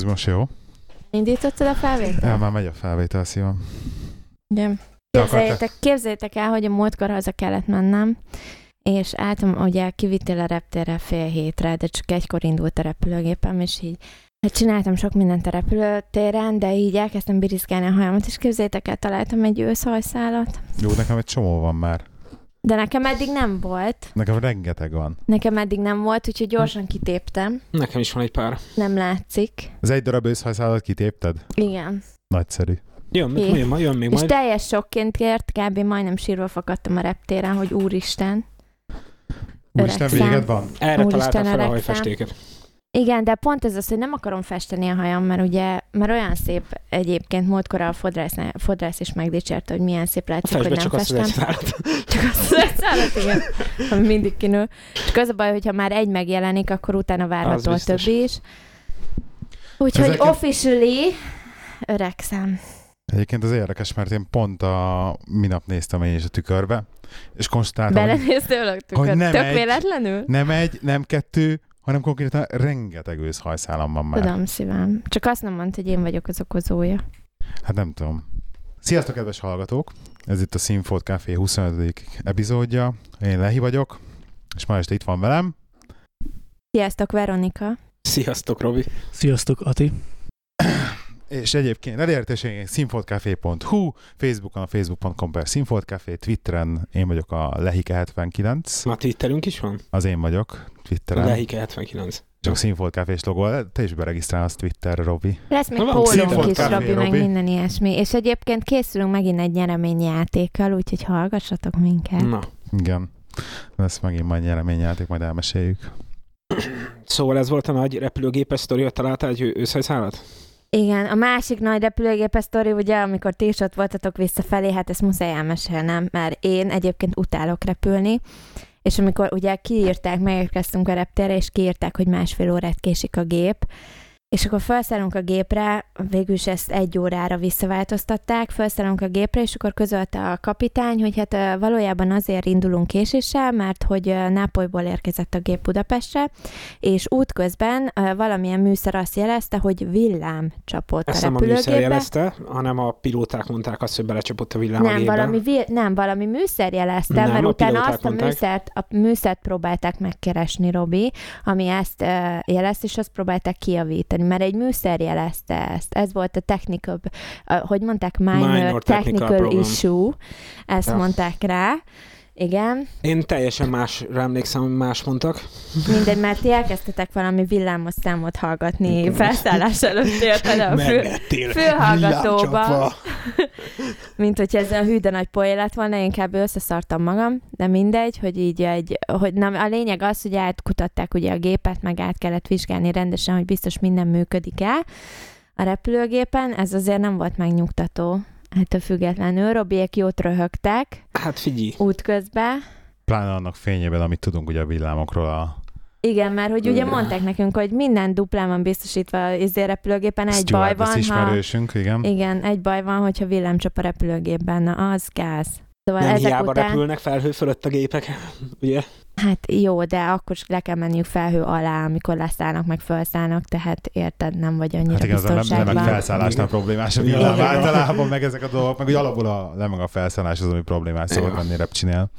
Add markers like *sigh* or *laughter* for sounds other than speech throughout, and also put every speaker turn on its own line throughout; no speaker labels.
Ez most jó?
Indítottad a felvételt?
El már megy a felvétel, szívam.
Igen. Képzeljétek, képzeljétek el, hogy a múltkor haza kellett mennem, és álltam, ugye kivittél a reptérre fél hétre, de csak egykor indult a repülőgépem, és így Hát csináltam sok mindent a repülőtéren, de így elkezdtem biriszkálni a hajamat, és képzeljétek el, találtam egy őszhajszálat.
Jó, nekem egy csomó van már.
De nekem eddig nem volt.
Nekem rengeteg van.
Nekem eddig nem volt, úgyhogy gyorsan kitéptem.
Nekem is van egy pár.
Nem látszik.
Az egy darab őszhajszálat kitépted?
Igen.
Nagyszerű.
Jön,
Hé.
jön, jön, még
És
majd.
teljes sokként kért, kb. majdnem sírva fakadtam a reptéren, hogy úristen.
Úristen,
Öregszem.
véged van?
Erre
Úristen,
találtam fel a hajfestéket.
Igen, de pont ez az, hogy nem akarom festeni a hajam, mert ugye, mert olyan szép egyébként, múltkor a fodrász, fodrász is megdicsérte, hogy milyen szép látszik, hogy nem
csak azt
festem.
szállat. *laughs*
Csak azt az szállat, igen, ami mindig kinő. Csak az a baj, hogyha már egy megjelenik, akkor utána várható a többi is. Úgyhogy
Ezeket-
officially öregszem.
Egyébként az érdekes, mert én pont a minap néztem én is a tükörbe, és konstatáltam, hogy
Belenéztél a
hogy
tükör?
nem
Tök
egy-
véletlenül?
nem egy, nem kettő, hanem konkrétan rengeteg őszhajszálam van már.
Tudom, szívem. Csak azt nem mondta, hogy én vagyok az okozója.
Hát nem tudom. Sziasztok, kedves hallgatók! Ez itt a Színfolt Café 25. epizódja. Én Lehi vagyok, és ma este itt van velem.
Sziasztok, Veronika.
Sziasztok, Robi.
Sziasztok, Ati.
És egyébként elérhetőségünk színfoltcafé.hu, Facebookon a facebook.com per színfoltcafé, Twitteren én vagyok a Lehike79,
Ma Twitterünk is van?
az én vagyok Twitteren.
Lehike 79.
Csak Színfolt Cafés logó, te is beregisztrálsz Twitterre, Robi.
Lesz még pólónk is,
Café,
Robi, meg
Robi.
minden ilyesmi. És egyébként készülünk megint egy nyereményjátékkal, úgyhogy hallgassatok minket.
Na.
Igen. Lesz megint majd nyereményjáték, majd elmeséljük.
Szóval ez volt a nagy repülőgépes sztori, hogy találtál egy őszhajszálat?
Igen, a másik nagy repülőgépes sztori, ugye, amikor ti is ott voltatok visszafelé, hát ezt muszáj elmesélnem, mert én egyébként utálok repülni, és amikor ugye kiírták, megérkeztünk a reptérre, és kiírták, hogy másfél órát késik a gép, és akkor felszállunk a gépre, végül is ezt egy órára visszaváltoztatták, felszállunk a gépre, és akkor közölte a kapitány, hogy hát valójában azért indulunk késéssel, mert hogy Nápolyból érkezett a gép Budapestre, és útközben valamilyen műszer azt jelezte, hogy villám csapott
Ezt
a
nem a műszer
repülőgépbe.
jelezte, hanem a pilóták mondták azt, hogy belecsapott a villám a
Nem
gépbe.
valami, vi- nem, valami műszer jelezte,
Nem,
mert
a
utána azt a
mondták.
műszert, a műszert próbálták megkeresni, Robi, ami ezt jelezte, és azt próbálták kijavítani, mert egy műszer jelezte ezt. Ez volt a technical, hogy mondták, minor,
Minor
minor
technical
technical,
problem.
issue, ezt
Ja.
mondták rá. Igen,
Én teljesen másra emlékszem, hogy más mondtak.
mindegy, mert ti elkezdtetek valami villámos számot hallgatni felszállás előtt, érted? A
Meglettél.
fülhallgatóba. *laughs* mint hogyha ez a hű, de nagy poén lett volna, inkább összeszartam magam, de mindegy, hogy így egy, hogy na, a lényeg az, hogy átkutatták ugye a gépet, meg át kellett vizsgálni rendesen, hogy biztos minden működik el a repülőgépen, ez azért nem volt megnyugtató. Ettől függetlenül Robiek jót röhögtek
Hát figyelj,
útközben.
Pláne annak fényében, amit tudunk ugye a villámokról a
Igen, mert hogy ugye mondták nekünk, hogy minden duplán van biztosítva az izé repülőgépen, egy baj
stewardess
van, ha...
igen.
Igen, egy baj van, hogyha villámcsap a repülőgépben, na az gáz. Szóval
nem
ezek
hiába
után...
repülnek felhő fölött a gépek, *laughs* ugye?
Hát jó, de akkor is le kell menniük felhő alá, amikor leszállnak, meg felszállnak, tehát érted, nem vagy annyira
Hát igen, az a lem-
biztonságban.
lemeg felszállásnál
Igen.
problémás a
Igen.
villám általában, meg ezek a dolgok, meg úgy alapból a lemeg a felszállás az, ami problémás szokott
Igen.
lenni repcsinél.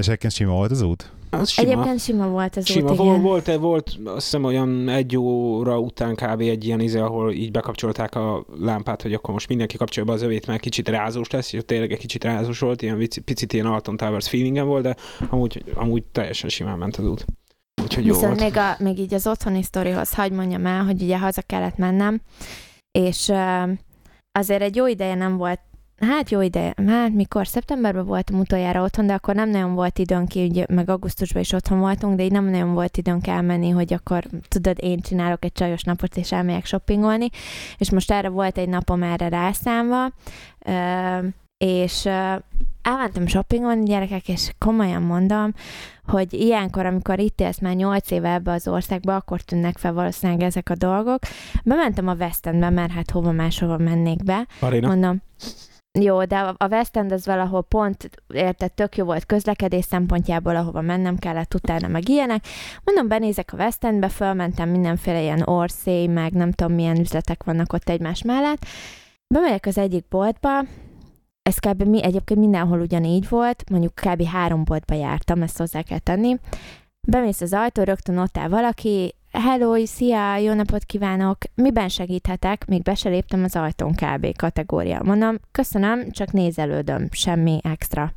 És egyébként sima volt az út?
Az sima.
Egyébként sima volt az
Sima
út,
volt,
igen.
volt, volt, azt hiszem olyan egy óra után kb. egy ilyen izé, ahol így bekapcsolták a lámpát, hogy akkor most mindenki kapcsolja be az övét, mert kicsit rázós lesz, és tényleg egy kicsit rázós volt, ilyen vici- picit ilyen Alton Towers feelingem volt, de amúgy, amúgy teljesen simán ment az út. Úgyhogy jó
Viszont
volt.
még, a, még így az otthoni sztorihoz hagyd mondjam el, hogy ugye haza kellett mennem, és azért egy jó ideje nem volt, hát jó ideje, hát mikor szeptemberben voltam utoljára otthon, de akkor nem nagyon volt időnk, így, meg augusztusban is otthon voltunk, de így nem nagyon volt időnk elmenni, hogy akkor tudod, én csinálok egy csajos napot, és elmegyek shoppingolni, és most erre volt egy napom erre rászámva, és elmentem shoppingolni, gyerekek, és komolyan mondom, hogy ilyenkor, amikor itt élsz már 8 éve ebbe az országba, akkor tűnnek fel valószínűleg ezek a dolgok. Bementem a West Endbe, mert hát hova máshova mennék be.
Aréna.
Mondom, jó, de a West End az valahol pont, érted, tök jó volt közlekedés szempontjából, ahova mennem kellett utána, meg ilyenek. Mondom, benézek a West Endbe, fölmentem mindenféle ilyen orszély, meg nem tudom milyen üzletek vannak ott egymás mellett. Bemegyek az egyik boltba, ez kb. Mi, egyébként mindenhol ugyanígy volt, mondjuk kb. három boltba jártam, ezt hozzá kell tenni. Bemész az ajtó, rögtön ott áll valaki, hello, szia, jó napot kívánok, miben segíthetek? Még be se léptem az ajtón kb. kategória. Mondom, köszönöm, csak nézelődöm, semmi extra.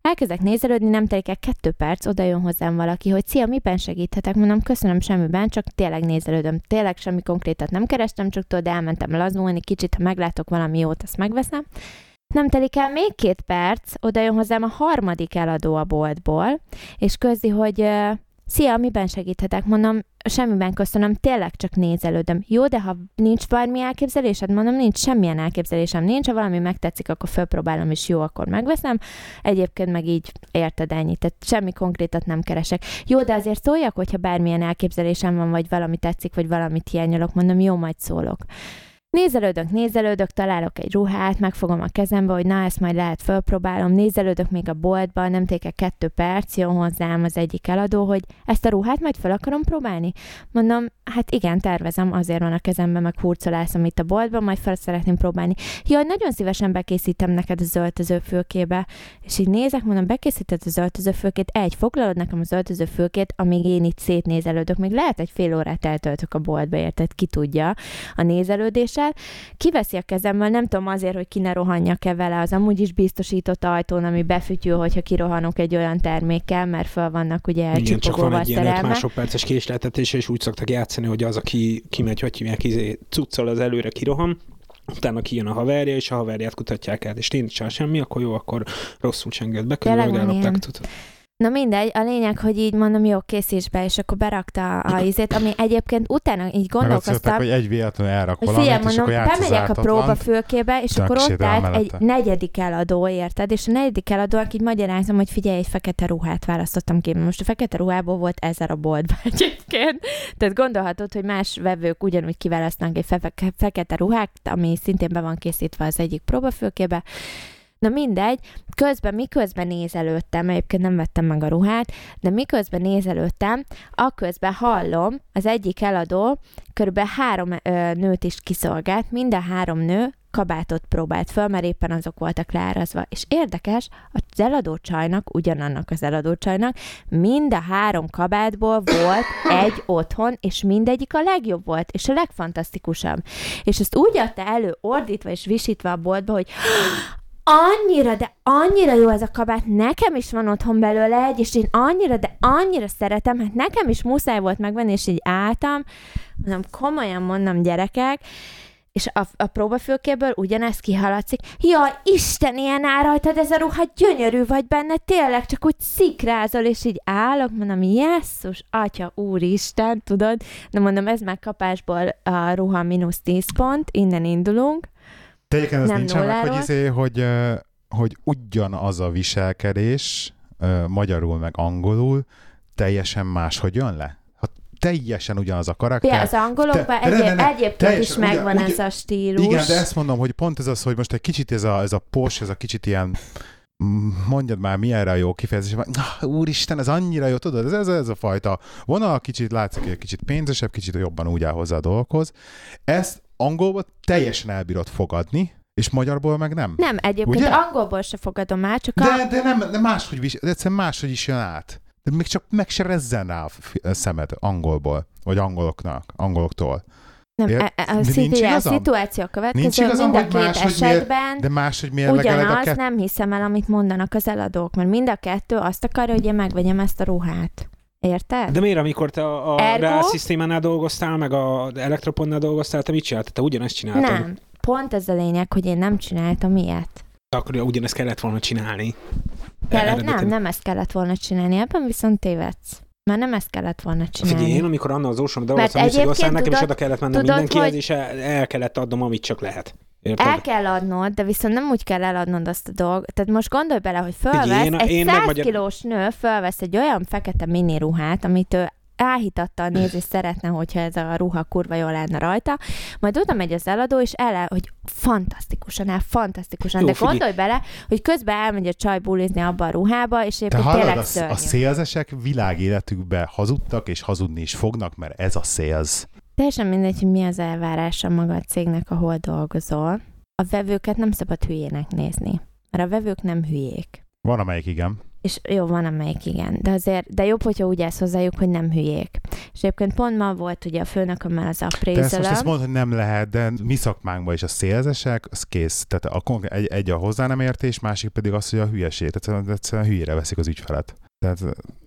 Elkezdek nézelődni, nem telik el kettő perc, oda jön hozzám valaki, hogy szia, miben segíthetek? Mondom, köszönöm semmiben, csak tényleg nézelődöm. Tényleg semmi konkrétat nem kerestem, csak tudod, elmentem lazulni, kicsit, ha meglátok valami jót, azt megveszem. Nem telik el még két perc, oda jön hozzám a harmadik eladó a boltból, és közdi, hogy Szia, miben segíthetek? Mondom, semmiben köszönöm, tényleg csak nézelődöm. Jó, de ha nincs bármi elképzelésed, mondom, nincs semmilyen elképzelésem, nincs, ha valami megtetszik, akkor fölpróbálom, és jó, akkor megveszem. Egyébként meg így érted ennyi, tehát semmi konkrétat nem keresek. Jó, de azért szóljak, hogyha bármilyen elképzelésem van, vagy valami tetszik, vagy valamit hiányolok, mondom, jó, majd szólok. Nézelődök, nézelődök, találok egy ruhát, megfogom a kezembe, hogy na, ezt majd lehet fölpróbálom, nézelődök még a boltba, nem téke kettő perc, jön hozzám az egyik eladó, hogy ezt a ruhát majd fel akarom próbálni. Mondom, hát igen, tervezem, azért van a kezemben, meg hurcolászom itt a boltban, majd fel szeretném próbálni. Jaj, nagyon szívesen bekészítem neked az öltözőfülkébe. És így nézek, mondom, bekészíted az öltözőfülkét, egy, foglalod nekem az öltözőfülkét, amíg én itt szétnézelődök, még lehet egy fél órát eltöltök a boltba, érted, ki tudja a nézelődéssel. Kiveszi a kezemből, nem tudom azért, hogy ki ne rohanjak-e vele, az amúgy is biztosított ajtón, ami befütyül, hogyha kirohanok egy olyan termékkel, mert föl vannak ugye
Igen, csak van egy ilyen
szerelme.
másodperces késletetés, és úgy szoktak játszani, hogy az, aki kimegy, hogy hívják, izé, cuccal az előre kirohan, utána kijön a haverja, és a haverját kutatják el, és nincs semmi, akkor jó, akkor rosszul csengett be, megállapták, tudod.
Na mindegy, a lényeg, hogy így mondom, jó, készíts be, és akkor berakta a izét, ami egyébként utána így
Meg
gondolkoztam,
mondták, hogy egy véletlenül elrak
hogy figyelj,
és
mondom, bemegyek a
ártatlant.
próbafülkébe, és akkor ott állt egy negyedik eladó, érted? És a negyedik eladónak így magyarázom, hogy figyelj, egy fekete ruhát választottam ki. Most a fekete ruhából volt ezer a boltban *laughs* egyébként. Tehát gondolhatod, hogy más vevők ugyanúgy kiválasztanak egy fe- fekete ruhát, ami szintén be van készítve az egyik próbafülkébe. Na mindegy, közben, miközben nézelődtem, egyébként nem vettem meg a ruhát, de miközben nézelődtem, akközben hallom, az egyik eladó körülbelül három ö, nőt is kiszolgált, mind a három nő kabátot próbált föl, mert éppen azok voltak leárazva. És érdekes, az eladó csajnak, ugyanannak az eladó csajnak, mind a három kabátból volt egy otthon, és mindegyik a legjobb volt, és a legfantasztikusabb. És ezt úgy adta elő, ordítva és visítva a boltba, hogy annyira, de annyira jó ez a kabát, nekem is van otthon belőle egy, és én annyira, de annyira szeretem, hát nekem is muszáj volt megvenni, és így álltam, mondom, komolyan mondom, gyerekek, és a, a próbafülkéből ugyanezt kihaladszik. Jaj, Isten, ilyen áll rajtad ez a ruha, gyönyörű vagy benne, tényleg, csak úgy szikrázol, és így állok, mondom, jesszus, atya, úristen, tudod? De mondom, ez már kapásból a ruha mínusz 10 pont, innen indulunk.
De egyébként
Nem
nincsen meg, hogy,
nulláról.
izé, hogy, hogy ugyanaz a viselkedés, magyarul meg angolul, teljesen máshogy jön le? Ha teljesen ugyanaz a karakter.
Például az angolokban
Te-
egy,
de ne, ne, ne,
egyébként is megvan
ugyan-
ez a stílus.
Igen, de ezt mondom, hogy pont ez az, hogy most egy kicsit ez a, ez a pos, ez a kicsit ilyen mondjad már, mi erre a jó kifejezés. Na, úristen, ez annyira jó, tudod, ez, ez, ez a fajta vonal, kicsit látszik, egy kicsit pénzesebb, kicsit jobban úgy áll hozzá a dolgokhoz. Ezt angolból teljesen elbírod fogadni, és magyarból meg nem.
Nem, egyébként
Ugye?
angolból se fogadom már, csak a...
De, de nem, de máshogy, vis, de egyszerűen máshogy is jön át. De még csak meg se rezzen rá a szemed angolból, vagy angoloknak, angoloktól.
Nem,
Ér-
e- e- a, szitu-
nincs
a szituáció a következő,
Nincs igazam,
mind a
hogy
két
miért-
esetben
De máshogy mérlegeled a
ugyanaz,
kettőt.
nem hiszem el, amit mondanak az eladók, mert mind a kettő azt akarja, hogy én megvegyem ezt a ruhát. Érted?
De miért, amikor te a, a
Ergo?
Real Systemánál dolgoztál, meg a Elektroponnál dolgoztál, te mit csináltál? Te ugyanezt csináltad?
Nem. Pont ez a lényeg, hogy én nem csináltam ilyet.
Akkor ugyanezt kellett volna csinálni.
Kellett, nem, nem ezt kellett volna csinálni, ebben viszont tévedsz. Már nem ezt kellett volna csinálni.
Figyelj, én amikor Anna az Ocean dolgoztam, műszaki nekem is oda kellett mennem
tudod,
mindenkihez,
hogy-
és el, el, kellett adnom, amit csak lehet. Érted?
El kell adnod, de viszont nem úgy kell eladnod azt a dolgot. Tehát most gondolj bele, hogy fölvesz,
Figyelj, én-
egy
én
100
megmagyar-
kilós nő fölvesz egy olyan fekete mini ruhát, amit ő áhítatta a nézés szeretne, hogyha ez a ruha kurva jól lenne rajta, majd oda megy az eladó, és el, hogy fantasztikusan el, fantasztikusan,
Jó,
de
figyelj.
gondolj bele, hogy közben elmegy a csaj bulizni abba a ruhába, és
hallod,
tényleg
a,
szörnyű.
a szélzesek világéletükbe hazudtak, és hazudni is fognak, mert ez a szélz.
Teljesen mindegy, hogy mi az elvárása maga a cégnek, ahol dolgozol. A vevőket nem szabad hülyének nézni, mert a vevők nem hülyék.
Van, amelyik igen.
És jó, van amelyik igen, de azért, de jobb, hogyha úgy állsz hozzájuk, hogy nem hülyék. És egyébként pont ma volt ugye a főnökömmel az
De ezt
appraisal
most ezt mondod, hogy nem lehet, de mi szakmánkban is a szélzesek, az kész. Tehát a, egy, egy a hozzá nem értés, másik pedig az, hogy a hülyeség. Tehát egyszerűen hülyére veszik az ügyfelet. Tehát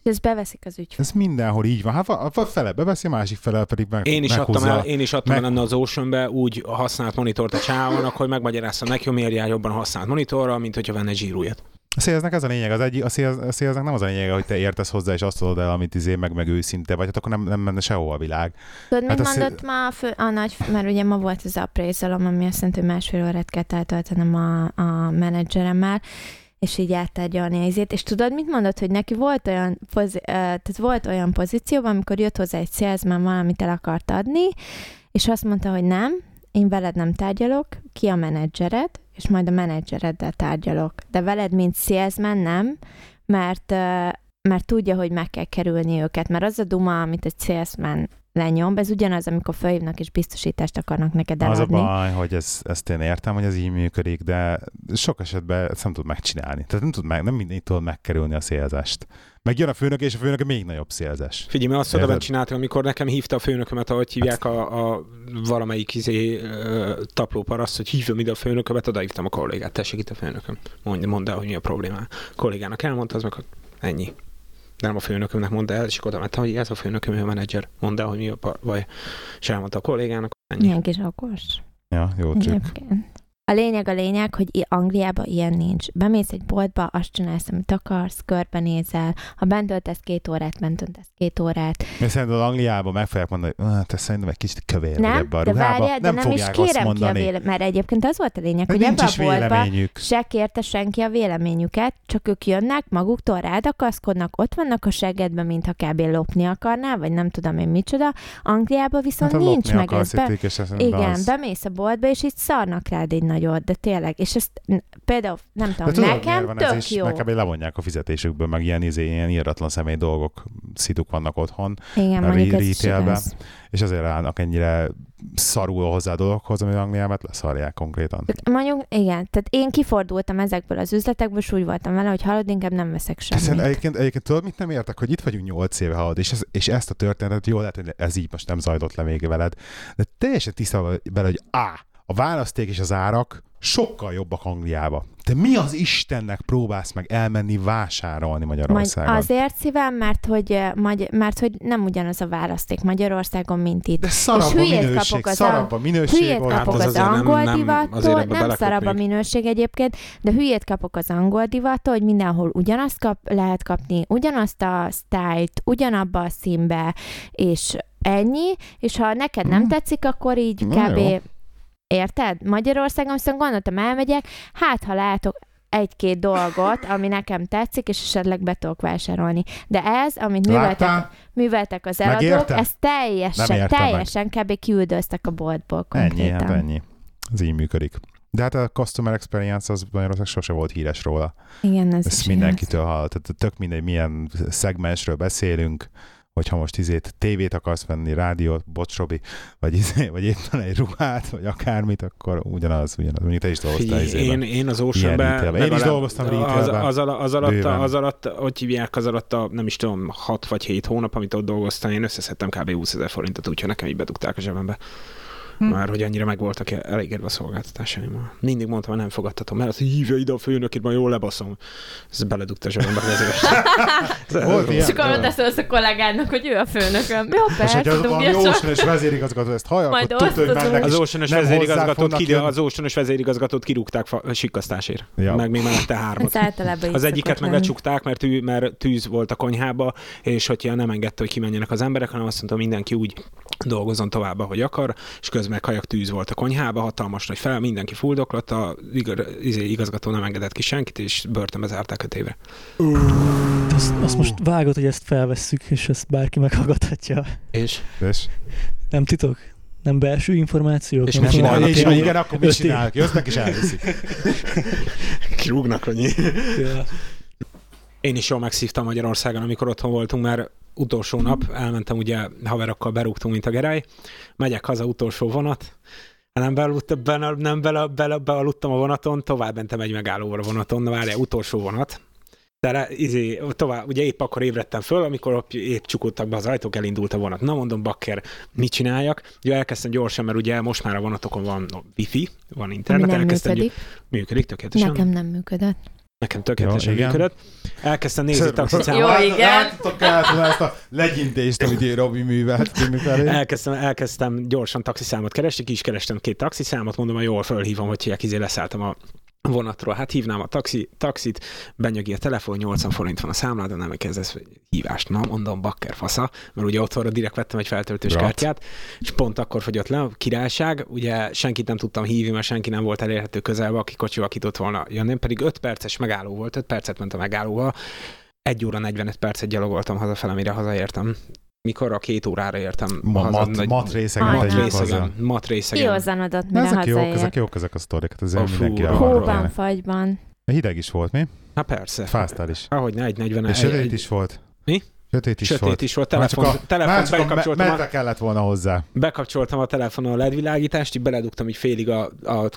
és ezt beveszik az ügyfél.
ez mindenhol így van. Hát a a fele beveszi, a másik fele pedig meg,
Én is adtam
meghúzza.
el, én is adtam
meg-
el az Oceanbe úgy használt monitort a csávónak, hogy megmagyaráztam neki, hogy miért jár jobban a használt monitorral, mint hogyha venne zsírújat.
A szélznek ez a lényeg, az egy, a, szélz, a szélznek nem az a lényeg, hogy te értesz hozzá, és azt tudod el, amit izé, meg, meg őszinte vagy, hát akkor nem, nem menne sehova a világ.
Tudod, mit
Hát szé-
mondott ma a, fő, a nagy, mert ugye ma volt az appraisal ami azt jelenti, hogy másfél órát kell eltöltenem a, a menedzseremmel, és így áttárgyalni a izét, és tudod, mit mondott, hogy neki volt olyan, pozi, tehát volt olyan pozícióban, amikor jött hozzá egy salesman valamit el akart adni, és azt mondta, hogy nem, én veled nem tárgyalok, ki a menedzsered, és majd a menedzsereddel tárgyalok. De veled, mint salesman nem, mert, mert tudja, hogy meg kell kerülni őket, mert az a duma, amit egy salesman lenyom, ez ugyanaz, amikor felhívnak és biztosítást akarnak neked
Az a
eladni.
baj, hogy ez, ezt én értem, hogy ez így működik, de sok esetben ezt nem tud megcsinálni. Tehát nem tud meg, nem mindig tudod megkerülni a szélzest. Meg jön a főnök, és a főnök még nagyobb szélzes.
Figyelj, mert azt oda csináltam, amikor nekem hívta a főnökömet, ahogy hívják a, a valamelyik izé, taplóparaszt, hogy hívjam ide a főnökömet, odaívtam a kollégát, tessék itt a főnököm. Mondj, mondd el, hogy mi a probléma. A kollégának elmondta, az meg hogy ennyi. De nem a főnökömnek mondta el, és akkor oda mentem, hogy ez a főnököm, ő a menedzser. Mondd el, hogy mi a baj. És elmondta a kollégának, ennyi.
Milyen kis okos.
Ja, jó trükk.
Egyébként. A lényeg a lényeg, hogy Angliában ilyen nincs. Bemész egy boltba, azt csinálsz, amit akarsz, körbenézel. Ha bent töltesz két órát, bent töltesz két órát.
Én szerintem Angliában meg fogják mondani, hogy "Ah, te szerintem egy kicsit kövér
nem,
ebbe a
de
ruhába.
várjál, de nem, is kérem ki a véleményt, mert egyébként az volt a lényeg,
Hogy
hogy
nincs
ebbe a boltba
véleményük.
se kérte senki a véleményüket, csak ők jönnek, maguktól rádakaszkodnak, ott vannak a segedben, mintha kb. lopni akarnál, vagy nem tudom én micsoda. Angliában viszont
Hát,
nincs meg ez. Be,
itt,
igen, bemész a boltba, és így szarnak rád egy nagyot, de tényleg. És ezt például, nem
De
tudom,
tudod,
nekem
van ez
tök
is?
jó.
Kb. levonják a fizetésükből, meg ilyen, izé, ilyen íratlan személy dolgok, szituk vannak otthon,
Igen, mondjuk ez
retailbe.
igaz.
és azért állnak ennyire szarul hozzá a dologhoz, ami Angliában leszarják konkrétan.
Mondjuk, igen, tehát én kifordultam ezekből az üzletekből, és úgy voltam vele, hogy hallod, inkább nem veszek
Hiszen
semmit.
egyébként, egyébként tudod, mit nem értek, hogy itt vagyunk 8 éve halad, és, ez, és ezt a történetet, jó lehet, hogy ez így most nem zajlott le még veled, de teljesen tiszta vagy bele, hogy á, a választék és az árak sokkal jobbak Angliába. Te mi az Istennek próbálsz meg elmenni vásárolni
Majd
Magyarországon?
azért szívem, mert hogy, magy- mert hogy nem ugyanaz a választék Magyarországon, mint itt.
De szarabb
És
a
hülyét
minőség,
kapok az
szarabb a minőség.
Hülyét
ott.
Hát
kapok
az
az,
nem-
angol
nem-
divattól,
ebbe
nem szarabb a minőség egyébként, de hülyét kapok az angol divattól, hogy mindenhol ugyanazt kap, lehet kapni, ugyanazt a sztájlt, ugyanabba a színbe, és ennyi, és ha neked nem
Hmm.
tetszik, akkor így
Na
kb.
jó.
Érted? Magyarországon viszont gondoltam, elmegyek, hát ha látok egy-két dolgot, ami nekem tetszik, és esetleg be tudok vásárolni. De ez, amit műveltek,
Láttál?
műveltek az eladók,
Megérte?
ez teljesen,
értem meg.
teljesen kb. kiüldöztek a boltból
Ennyi,
konkrétan.
hát ennyi. Ez így működik. De hát a customer experience az Magyarország sose volt híres róla.
Igen, ez
Ezt
is
mindenkitől hall. Tehát tök mindegy, milyen szegmensről beszélünk, hogyha most izét, tévét akarsz venni, rádiót, bocs, Robi, vagy, izé, vagy éppen egy ruhát, vagy akármit, akkor ugyanaz, ugyanaz. Mondjuk te is dolgoztál izében.
én, én az Oceanben...
Én is dolgoztam
az, az, az, alatt, az alatt, hogy hívják, az alatt a, nem is tudom, 6 vagy 7 hónap, amit ott dolgoztam, én összeszedtem kb. 20 ezer forintot, úgyhogy nekem így bedugták a zsebembe.
Hm.
Már hogy annyira meg voltak elégedve a szolgáltatásaimmal. Mindig mondtam, hogy nem fogadhatom, mert azt hívja ide a főnökét, majd jól lebaszom. Ez beledugta a zsebembe *laughs*
ilyen?
És akkor oda szólsz a kollégádnak, hogy ő a főnököm. Jó,
És
persze,
hogyha
dugja
valami ósönös vezérigazgató ezt hallja,
Majd
akkor tudja, hogy mennek
Az ósonos vezérigazgatót, ki, az ósonos vezérigazgatót kirúgták fa, sikkasztásért.
Ja.
Meg még mellette hármat.
Ez
Az egyiket meg lecsukták, mert, tű, mert tűz volt a konyhába, és hogyha nem engedte, hogy kimenjenek az emberek, hanem azt mondta, mindenki úgy dolgozzon tovább, ahogy akar, és közben meg hajak tűz volt a konyhába, hatalmas nagy fel, mindenki fuldoklott, a izé, igazgató nem engedett ki senkit, és börtönbe zárták öt évre.
Azt, azt most vágod, hogy ezt felvesszük, és ezt bárki meghallgathatja.
És?
És,
Nem titok? Nem belső információk?
És
nem
csinálnak
és ha igen, akkor mit csinálnak? Jöznek és elviszik. *laughs*
Kirúgnak annyi.
Ja.
Én is jól megszívtam Magyarországon, amikor otthon voltunk, mert utolsó nap elmentem, ugye haverokkal berúgtunk, mint a gerály, megyek haza utolsó vonat, nem, bealudtam, bele, nem bele, bele, bealudtam a vonaton, tovább mentem egy megállóra a vonaton, na várjál, utolsó vonat. De izé, tovább, ugye épp akkor ébredtem föl, amikor épp csukódtak be az ajtók, elindult a vonat. Na mondom, bakker, mit csináljak? Ugye elkezdtem gyorsan, mert ugye most már a vonatokon van wifi, van
Ami
internet,
nem
elkezdtem
működik.
működik tökéletesen.
Nekem nem működött.
Nekem tökéletesen
Jó, igen.
működött. Elkezdtem nézni
Jó,
taxiszámot.
igen.
Kellett volna ezt a legyintést, amit én Robi művelt felé.
Elkezdtem, elkezdtem gyorsan taxiszámot keresni, ki is kerestem két taxiszámot, mondom, hogy jól fölhívom, hogy hívják, izé leszálltam a vonatról. Hát hívnám a taxi, taxit, benyögi a telefon, 80 forint van a számládon, nem kezdesz hívást. Na, mondom, bakker fasza, mert ugye otthonra direkt vettem egy feltöltős
Brat.
kártyát, és pont akkor fogyott le a királyság, ugye senkit nem tudtam hívni, mert senki nem volt elérhető közelbe, aki kocsival ki tudott volna jönni, pedig 5 perces megálló volt, 5 percet ment a megállóval, 1 óra 45 percet gyalogoltam hazafele, mire hazaértem. Mikor a két órára értem
Ma,
haza,
mat,
nagy-
mat részegen
mat részegen, mat részegen.
Kihozzanodott,
Na,
mire
ezek jók, ezek
hazaért.
jók ezek a sztorik, ezért
A
mindenki
Hóban, fagyban.
Hideg is volt, mi?
Hát persze.
Fáztál is.
Ahogy ne, egy 40
És sötét is volt.
Mi?
Sötét is
Sötét
volt.
is volt,
Már csak
telefon,
a,
telefon
már csak a me-
bekapcsoltam, a,
kellett volna hozzá.
bekapcsoltam a telefonon a LED világítást, így beledugtam így félig a, a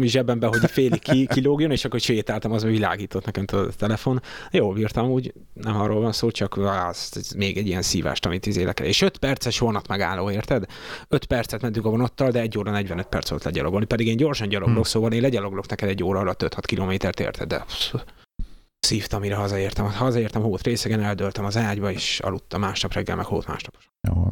zsebembe, hogy félig ki, kilógjon, és akkor sétáltam, az világított nekem a telefon. Jól bírtam, úgy nem arról van szó, csak az, ez még egy ilyen szívást, amit izélek el. És 5 perces vonat megálló, érted? 5 percet mentünk a vonattal, de 1 óra 45 perc volt legyalogolni, pedig én gyorsan gyaloglok,
Hm.
szóval én legyaloglok neked egy óra alatt 5-6 kilométert, érted? De szívtam, mire hazaértem. Hazaértem hót részegen, eldöltem az ágyba, és aludtam másnap reggel, meg hót másnap.
Jó.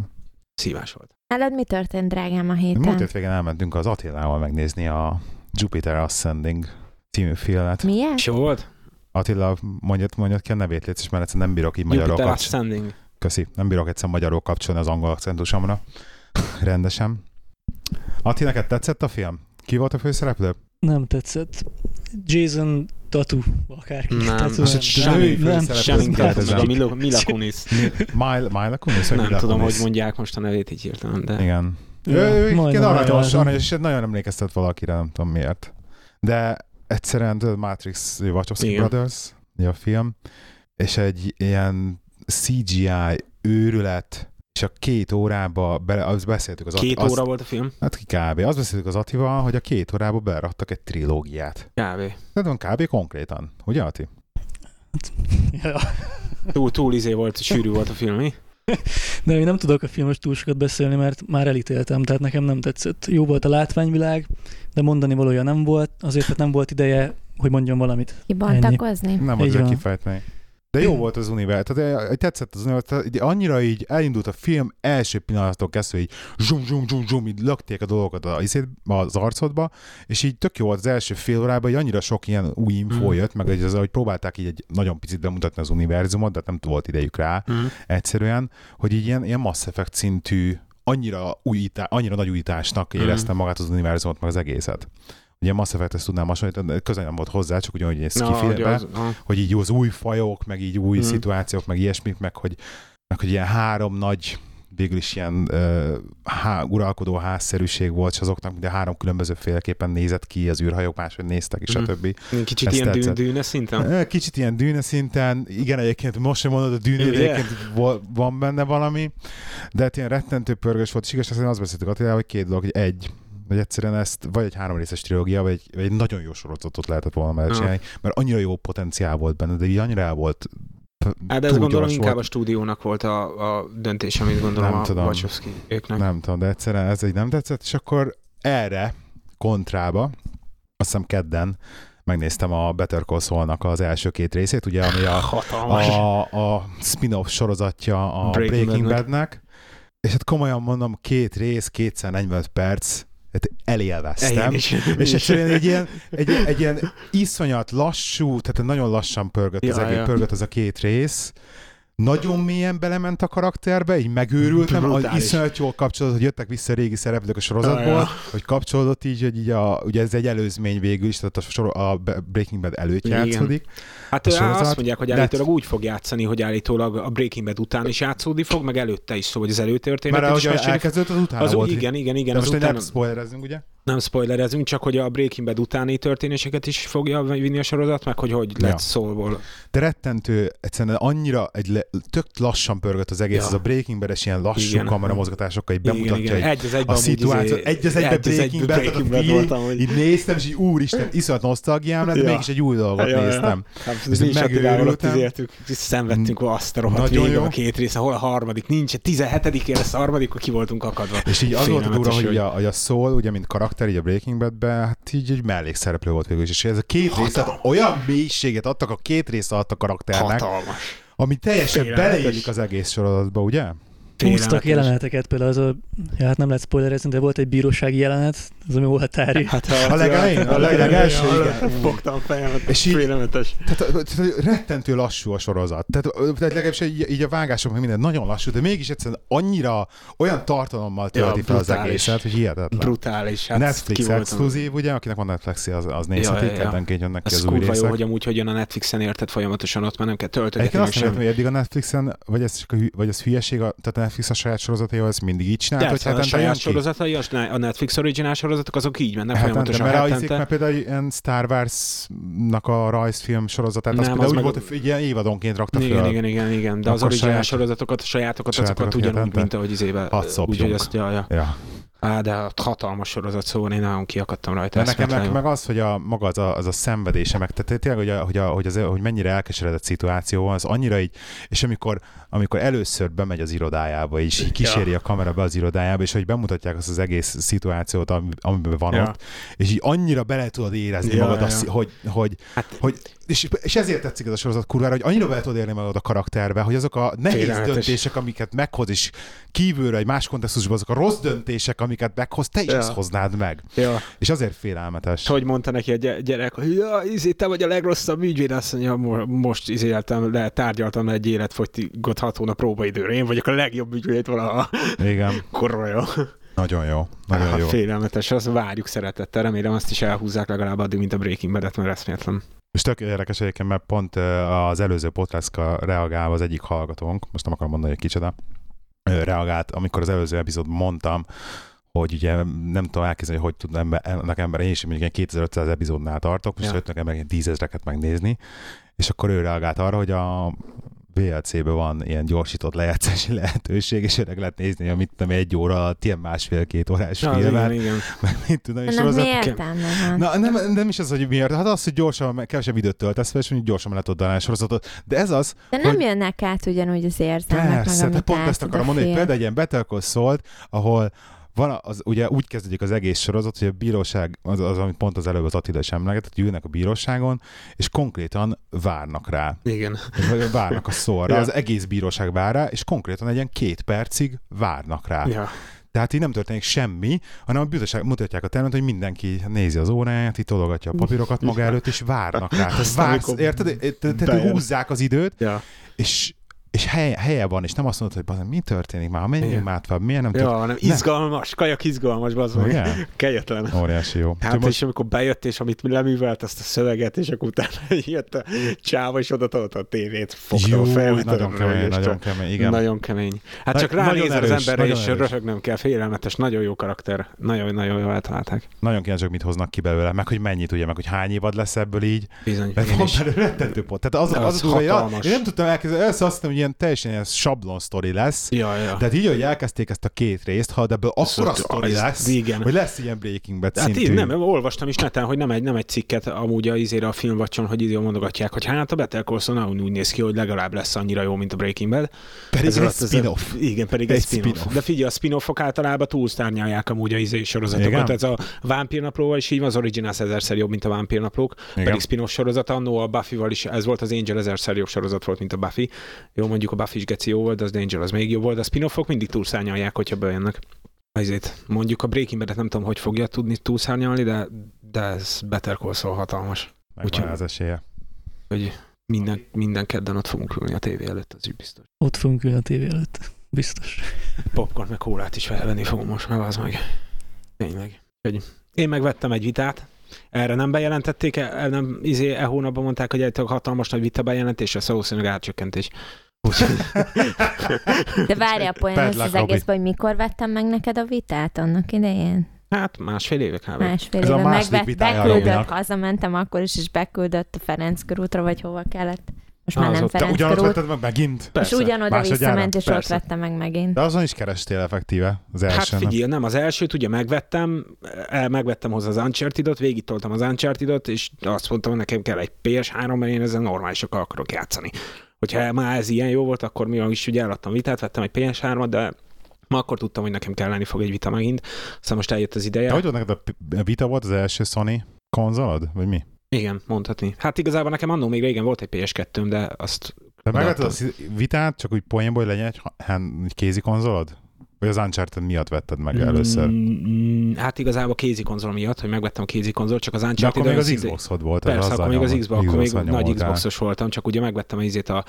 Szívás volt.
Nálad mi történt, drágám, a
Múlt
héten?
hétvégén elmentünk az Attilával megnézni a Jupiter Ascending című filmet.
Milyen?
És jó volt?
Attila, mondjad, mondjad ki a nevét, légy, és mert egyszerűen nem bírok így magyarul
Jupiter. Ascending.
Köszi, nem bírok egyszer magyarul kapcsolni az angol akcentusomra. *laughs* Rendesen. Atti, neked tetszett a film? Ki volt a főszereplő?
Nem tetszett. Jason Tatu, akárki.
Nem, az
olyan-
semmi
nem.
Semmi
kérdezem.
Mila, Kunis.
Mila, Kunis?
Nem tudom, hogy mondják most a nevét így hirtelen, de...
Igen. Igen, aranyos, aranyos, és nagyon emlékeztet valakire, nem tudom miért. De egyszerűen tudod, Matrix, Wachowski
Igen.
Brothers, a film, és egy ilyen CGI őrület, és a két órába, bele, azt beszéltük az
Két
az,
óra volt a film?
Hát ki kb. Azt beszéltük az Attival, hogy a két órába beraktak egy trilógiát.
Kb.
Tehát kb. konkrétan, ugye Ati? *laughs*
Ja.
Túl, túl izé volt, sűrű volt a film, mi? *laughs*
De én nem tudok a filmes túl sokat beszélni, mert már elítéltem, tehát nekem nem tetszett. Jó volt a látványvilág, de mondani valója nem volt, azért hát nem volt ideje, hogy mondjam valamit.
Kibontakozni?
Nem azért kifejteni. De jó volt az univerzum, tehát eh, tetszett az tehát így annyira így elindult a film első pillanattól kezdve, így zsum, zsum, zsum, zsum, így lökték a dolgokat a, izét- az arcodba, és így tök jó volt az első fél órában, hogy annyira sok ilyen új info
Mm.
jött, meg hogy az, hogy próbálták így egy nagyon picit bemutatni az univerzumot, de nem volt idejük rá
Mm.
egyszerűen, hogy így ilyen, ilyen Mass Effect szintű, annyira, újítá, annyira nagy újításnak
Mm.
éreztem magát az univerzumot, meg az egészet. Ugye Mass Effect-ezt tudnám hasonlítani, közel nem volt hozzá, csak ugyanúgy egy
az, ah.
hogy így az új fajok, meg így új
Mhm.
szituációk, meg ilyesmik, meg hogy, meg hogy ilyen három nagy végül is ilyen uh, há, uralkodó házszerűség volt, és azoknak minden három különböző féleképpen nézett ki, az űrhajók máshogy néztek, és
Mhm.
stb.
Kicsit
Ez
ilyen dűn, dűne szinten.
Kicsit ilyen dűne szinten, igen, egyébként most sem mondod a dűnél,
Ugye?
egyébként van benne valami, de hát ilyen rettentő pörgős volt, és igaz, azt azt beszéltük Attilával, hogy két dolog, hogy egy, hogy egyszerűen ezt vagy egy három részes trilógia, vagy egy, vagy egy nagyon jó sorozatot lehetett volna mellett
Aha.
csinálni, mert annyira jó potenciál volt benne, de így annyira el volt
Hát de ez gondolom inkább
volt.
a stúdiónak volt a, a döntés, amit gondolom
Nem
a
tudom.
Wachowski őknek.
Nem tudom, de egyszerűen ez egy nem tetszett, és akkor erre, kontrába, azt hiszem kedden megnéztem a Better Call Saul-nak az első két részét, ugye, ami a,
Hatalmas.
a, a spin-off sorozatja a
Breaking
Breaking.
Badnek,
és hát komolyan mondom, két rész, 245 perc, hát elélveztem.
Én is. *laughs*
És egyszerűen egy ilyen, egy, egy ilyen iszonyat lassú, tehát nagyon lassan pörgött, az
Ja,
egész,
ja.
pörgött az a két rész, nagyon mélyen belement a karakterbe, így megőrültem, az iszonyat jól kapcsolódott, hogy jöttek vissza a régi szereplők a sorozatból,
Ja, ja.
hogy kapcsolódott így, hogy így a, ugye ez egy előzmény végül is, tehát a, sor, a Breaking Bad előtt
Igen.
játszódik.
Hát
A sorozat
azt mondják, hogy állítólag úgy fog játszani, hogy állítólag a Breaking Bad után is játszódni fog, meg előtte is szó, hogy az előtörténet
Mert ahogy elkezdődött, az utána
Az
volt.
igen, igen, igen,
De
az
most
után
nem spoilerezzünk, ugye?
Nem spoilerezünk, csak hogy a Breaking Bad utáni történéseket is fogja vinni a sorozat, meg hogy hogy lett
Ja.
szólból.
De rettentő, egyszerűen annyira egy le, tök lassan pörgött az egész,
Ja.
ez a Breaking Bad-es ilyen lassú
Igen.
kameramozgatásokkal, így bemutatja
igen, igen.
egy
Egy az egyben
a
amúgy
szituáció,
izé-
egy az egybe
egy az
Breaking Bad, a
Breaking Bad
feeling,
voltam, hogy...
így néztem, és így úristen, *laughs* iszonyat nosztalgiám lett, de
Ja.
mégis egy új dolgot
Ja, ja.
néztem.
Hát,
Ez
mi is Attilával szenvedtünk azt a rohadt
Nagyon
végig
jó.
a két rész, ahol a harmadik nincs, 17 lesz a harmadik, ki voltunk akadva.
És így az volt a hogy, a, a Saul, ugye, mint karakter, így a Breaking Bad-ben, hát így egy mellékszereplő volt végül is. És ez a két rész, tehát olyan mélységet adtak a két rész alatt a karakternek,
Hatalmas.
ami teljesen
Félelmetes.
beleillik az egész sorozatba, ugye?
Húztak jeleneteket, például az a, ja, hát nem lehet spoilerezni, de volt egy bírósági jelenet, az ami volt tári.
Hát,
A legelején? A legelső, igen.
Fogtam fejemet,
És így-
félelmetes.
Tehát, tehát rettentő lassú a sorozat. Tehát, tehát legalábbis így, így a vágások, meg minden nagyon lassú, de mégis egyszerűen annyira olyan tartalommal tölti
Ja,
fel az
brutális.
egészet, hogy hihetetlen.
Brutális. Hát
Netflix exkluzív, ugye, akinek van Netflix az, az nézheti,
Ja, ja, ja.
jönnek ki az új
kurva jó,
részek.
hogy amúgy, hogy jön a Netflixen érted folyamatosan ott, mert nem kell töltögetni
Egyébként azt nem
semmi.
hogy eddig a Netflixen, vagy ez, a vagy ez hülyeség, a, tehát a Netflix a saját sorozataival ezt mindig így csinált, hogy
a
hetente jön
saját sorozatai, az- a Netflix originál sorozatok, azok így mennek
Hetente,
folyamatosan
mert, a,
hetente.
mert például ilyen Star Wars-nak a rajzfilm sorozatát, az
Nem,
például
az
úgy
meg-
volt, hogy ilyen évadonként rakta
Igen,
föl.
igen, igen, igen, de az originál
saját-
sorozatokat, a sajátokat,
sajátokat
azokat ugyanúgy, mint ahogy izébe.
Szopjunk.
Úgyhogy azt, ja, ja.
Ja.
Á, de a hatalmas sorozat, szóval én nagyon kiakadtam rajta.
Nekem meg, meg az, hogy a, maga az a, az a szenvedése, meg tehát tényleg, hogy, a, hogy, a, hogy, az, hogy mennyire elkeseredett szituáció van, az annyira így, és amikor, amikor először bemegy az irodájába, és így kíséri a kamera be az irodájába, és hogy bemutatják azt az egész szituációt, ami- amiben van
Ja.
ott, és így annyira bele tudod érezni
Ja,
magad,
ja,
azt,
ja.
hogy, hogy,
Hát-
hogy és, és, ezért tetszik ez a sorozat kurvára, hogy annyira bele tudod élni magad a karakterbe, hogy azok a nehéz
Félelmetes.
döntések, amiket meghoz, és kívülről egy más kontextusban azok a rossz döntések, amiket meghoz, te is
Ja.
hoznád meg.
Ja.
És azért félelmetes.
Hogy mondta neki a gy- gyerek, hogy ja, izé, te vagy a legrosszabb ügyvéd, azt mondja, mo- most izéltem, le, tárgyaltam egy életfogytigot hat hónap próbaidőre, én vagyok a legjobb ügyvéd valaha.
Igen, *laughs*
Kurva jó.
nagyon jó. Nagyon
Á,
jó.
Félelmetes, azt várjuk szeretettel, remélem azt is elhúzzák legalább addig, mint a Breaking Bad-et, mert eszméletlen.
És tök érdekes egyébként, mert pont az előző podcastka reagálva az egyik hallgatónk, most nem akarom mondani, hogy kicsoda, reagált, amikor az előző epizódban mondtam, hogy ugye nem tudom elképzelni, hogy ember, ennek ember, én is mondjuk ilyen 2500 epizódnál tartok, most
Ja.
ja. emberek ilyen tízezreket megnézni, és akkor ő reagált arra, hogy a VLC-ben van ilyen gyorsított lejátszási lehetőség, és öreg lehet nézni, amit nem egy óra ilyen másfél-két órás
Ja, igen,
filmet,
igen. *laughs*
meg mit tudom, és
van?
Na, nem, nem is az, hogy miért. Hát az, hogy gyorsan, meg kevesebb időt töltesz fel, és mondjuk gyorsan le tudod a sorozatot. De ez az,
De nem
hogy-
jönnek át ugyanúgy az érzelmek, meg
persze,
amit
tehát pont ezt akarom mondani, hogy például egy ilyen Better Saul, ahol van az, ugye úgy kezdődik az egész sorozat, hogy a bíróság, az, az amit pont az előbb az Attila is emlegetett, hogy ülnek a bíróságon, és konkrétan várnak rá.
Igen.
Várnak a szóra.
Ja.
Az egész bíróság vár rá, és konkrétan egy ilyen két percig várnak rá.
Ja.
Tehát így nem történik semmi, hanem a bíróság mutatják a termet, hogy mindenki nézi az óráját, így tologatja a papírokat maga előtt, és várnak rá. Tehát vársz, érted? Tehát húzzák az időt,
Ja.
és, és helye, helye van, és nem azt mondod, hogy "Bazen, mi történik már, menjünk már tovább, miért nem
Ja,
történik?
hanem izgalmas, kajak izgalmas, bazd meg. *laughs* Kegyetlen.
Óriási jó.
Hát most... és amikor bejött, és amit leművelt, azt a szöveget, és akkor utána *laughs* jött a csáva, és oda a tévét, fogta
jó,
a fejemet.
nagyon kemény, nagyon kemény, igen.
Nagyon kemény. Hát
Nagy-
csak
nagyon
az emberre, és röhögnöm kell, félelmetes, nagyon jó karakter. Nagyon-nagyon jól eltalálták.
Nagyon kíváncsiak, mit hoznak ki belőle, meg hogy mennyit, ugye, meg hogy hány évad lesz ebből így.
Bizony.
Mert van belőle rettentő pont. Tehát az, az,
Az
az, az hogy
hatalmas.
én nem tudtam elkezdeni, először azt hittem, hogy ilyen teljesen ilyen sablon sztori lesz,
Ja, ja.
de hát így, hogy elkezdték ezt a két részt, ha ebből akkora sztori lesz,
igen.
hogy lesz ilyen Breaking Bad
Hát
szintű.
én nem, olvastam is neten, hogy nem egy, nem egy cikket amúgy a izére a filmvacson, hogy idő mondogatják, hogy hát a Better Call Saul úgy néz ki, hogy legalább lesz annyira jó, mint a Breaking Bad.
Pedig
Ez
egy spin-off.
Igen, pedig
Egy
egy spin-off.
spin-off.
De figyelj, a spin-offok általában túlsztárnyalják amúgy a izé sorozatokat.
Igen?
Ez a Vámpírnaplóval is így van, az Originals ezerszer jobb, mint a Vámpírnaplók.
Igen.
Pedig spin-off sorozat, annó a Buffy-val is, ez volt az Angel ezerszer jobb sorozat volt, mint a Buffy. Jó, mondjuk a Buffy is geci jó volt, az Angel az még jobb volt, a spin-offok mindig túlszárnyalják, hogyha bejönnek. Ezért mondjuk a Breaking Bad-et nem tudom, hogy fogja tudni túlszárnyalni, de, de ez Better Call Saul hatalmas.
Megvan
Úgyhogy-
az esélye.
Hogy Minden, minden kedden ott fogunk ülni a tévé előtt, az így biztos.
Ott fogunk ülni a tévé előtt. Biztos.
Popcorn meg kólát is felvenni fogom most, meg az meg. Tényleg. Úgyhogy én megvettem egy vitát, erre nem bejelentették, el nem, izé, e hónapban mondták, hogy egy hatalmas nagy vita bejelentés, ez valószínűleg átcsökkentés.
De várjál, poén az az egészben, hogy mikor vettem meg neked a vitát annak idején?
hát másfél éve kb.
Másfél
Ez
éve
a
beküldött, hazamentem akkor is, és beküldött a Ferenc körútra, vagy hova kellett. Most már
Az
nem
ott-
Te
Ferenc
ugyanott vetted meg megint?
Persze.
És ugyanoda visszament, és
Persze.
ott vettem meg megint.
De azon is kerestél effektíve az
Hát
első nap.
figyelj, nem, az elsőt ugye megvettem, el, megvettem hozzá az Uncharted-ot, végig toltam az Uncharted-ot, és azt mondtam, hogy nekem kell egy PS3, mert én ezzel normálisokkal akarok játszani. Hogyha már ez ilyen jó volt, akkor mi is ugye eladtam vitát, vettem egy PS3-at, de ma akkor tudtam, hogy nekem kelleni fog egy vita megint. Aztán most eljött az ideje.
De hogy volt neked a Vita volt az első Sony konzolod? Vagy mi?
Igen, mondhatni. Hát igazából nekem annó még régen volt egy PS2-m, de azt
De megvetted a Vitát, csak úgy poénból, hogy legyen egy, hand- egy kézi konzolod? Vagy az Uncharted miatt vetted meg először?
Mm, hát igazából kézi konzol miatt, hogy megvettem a kézi konzol, csak az
De
Uncharted
akkor még az Xboxod volt. az
Persze,
azzal
akkor még az Xbox, akkor még nagy. Xboxos voltam, csak ugye megvettem ízét a,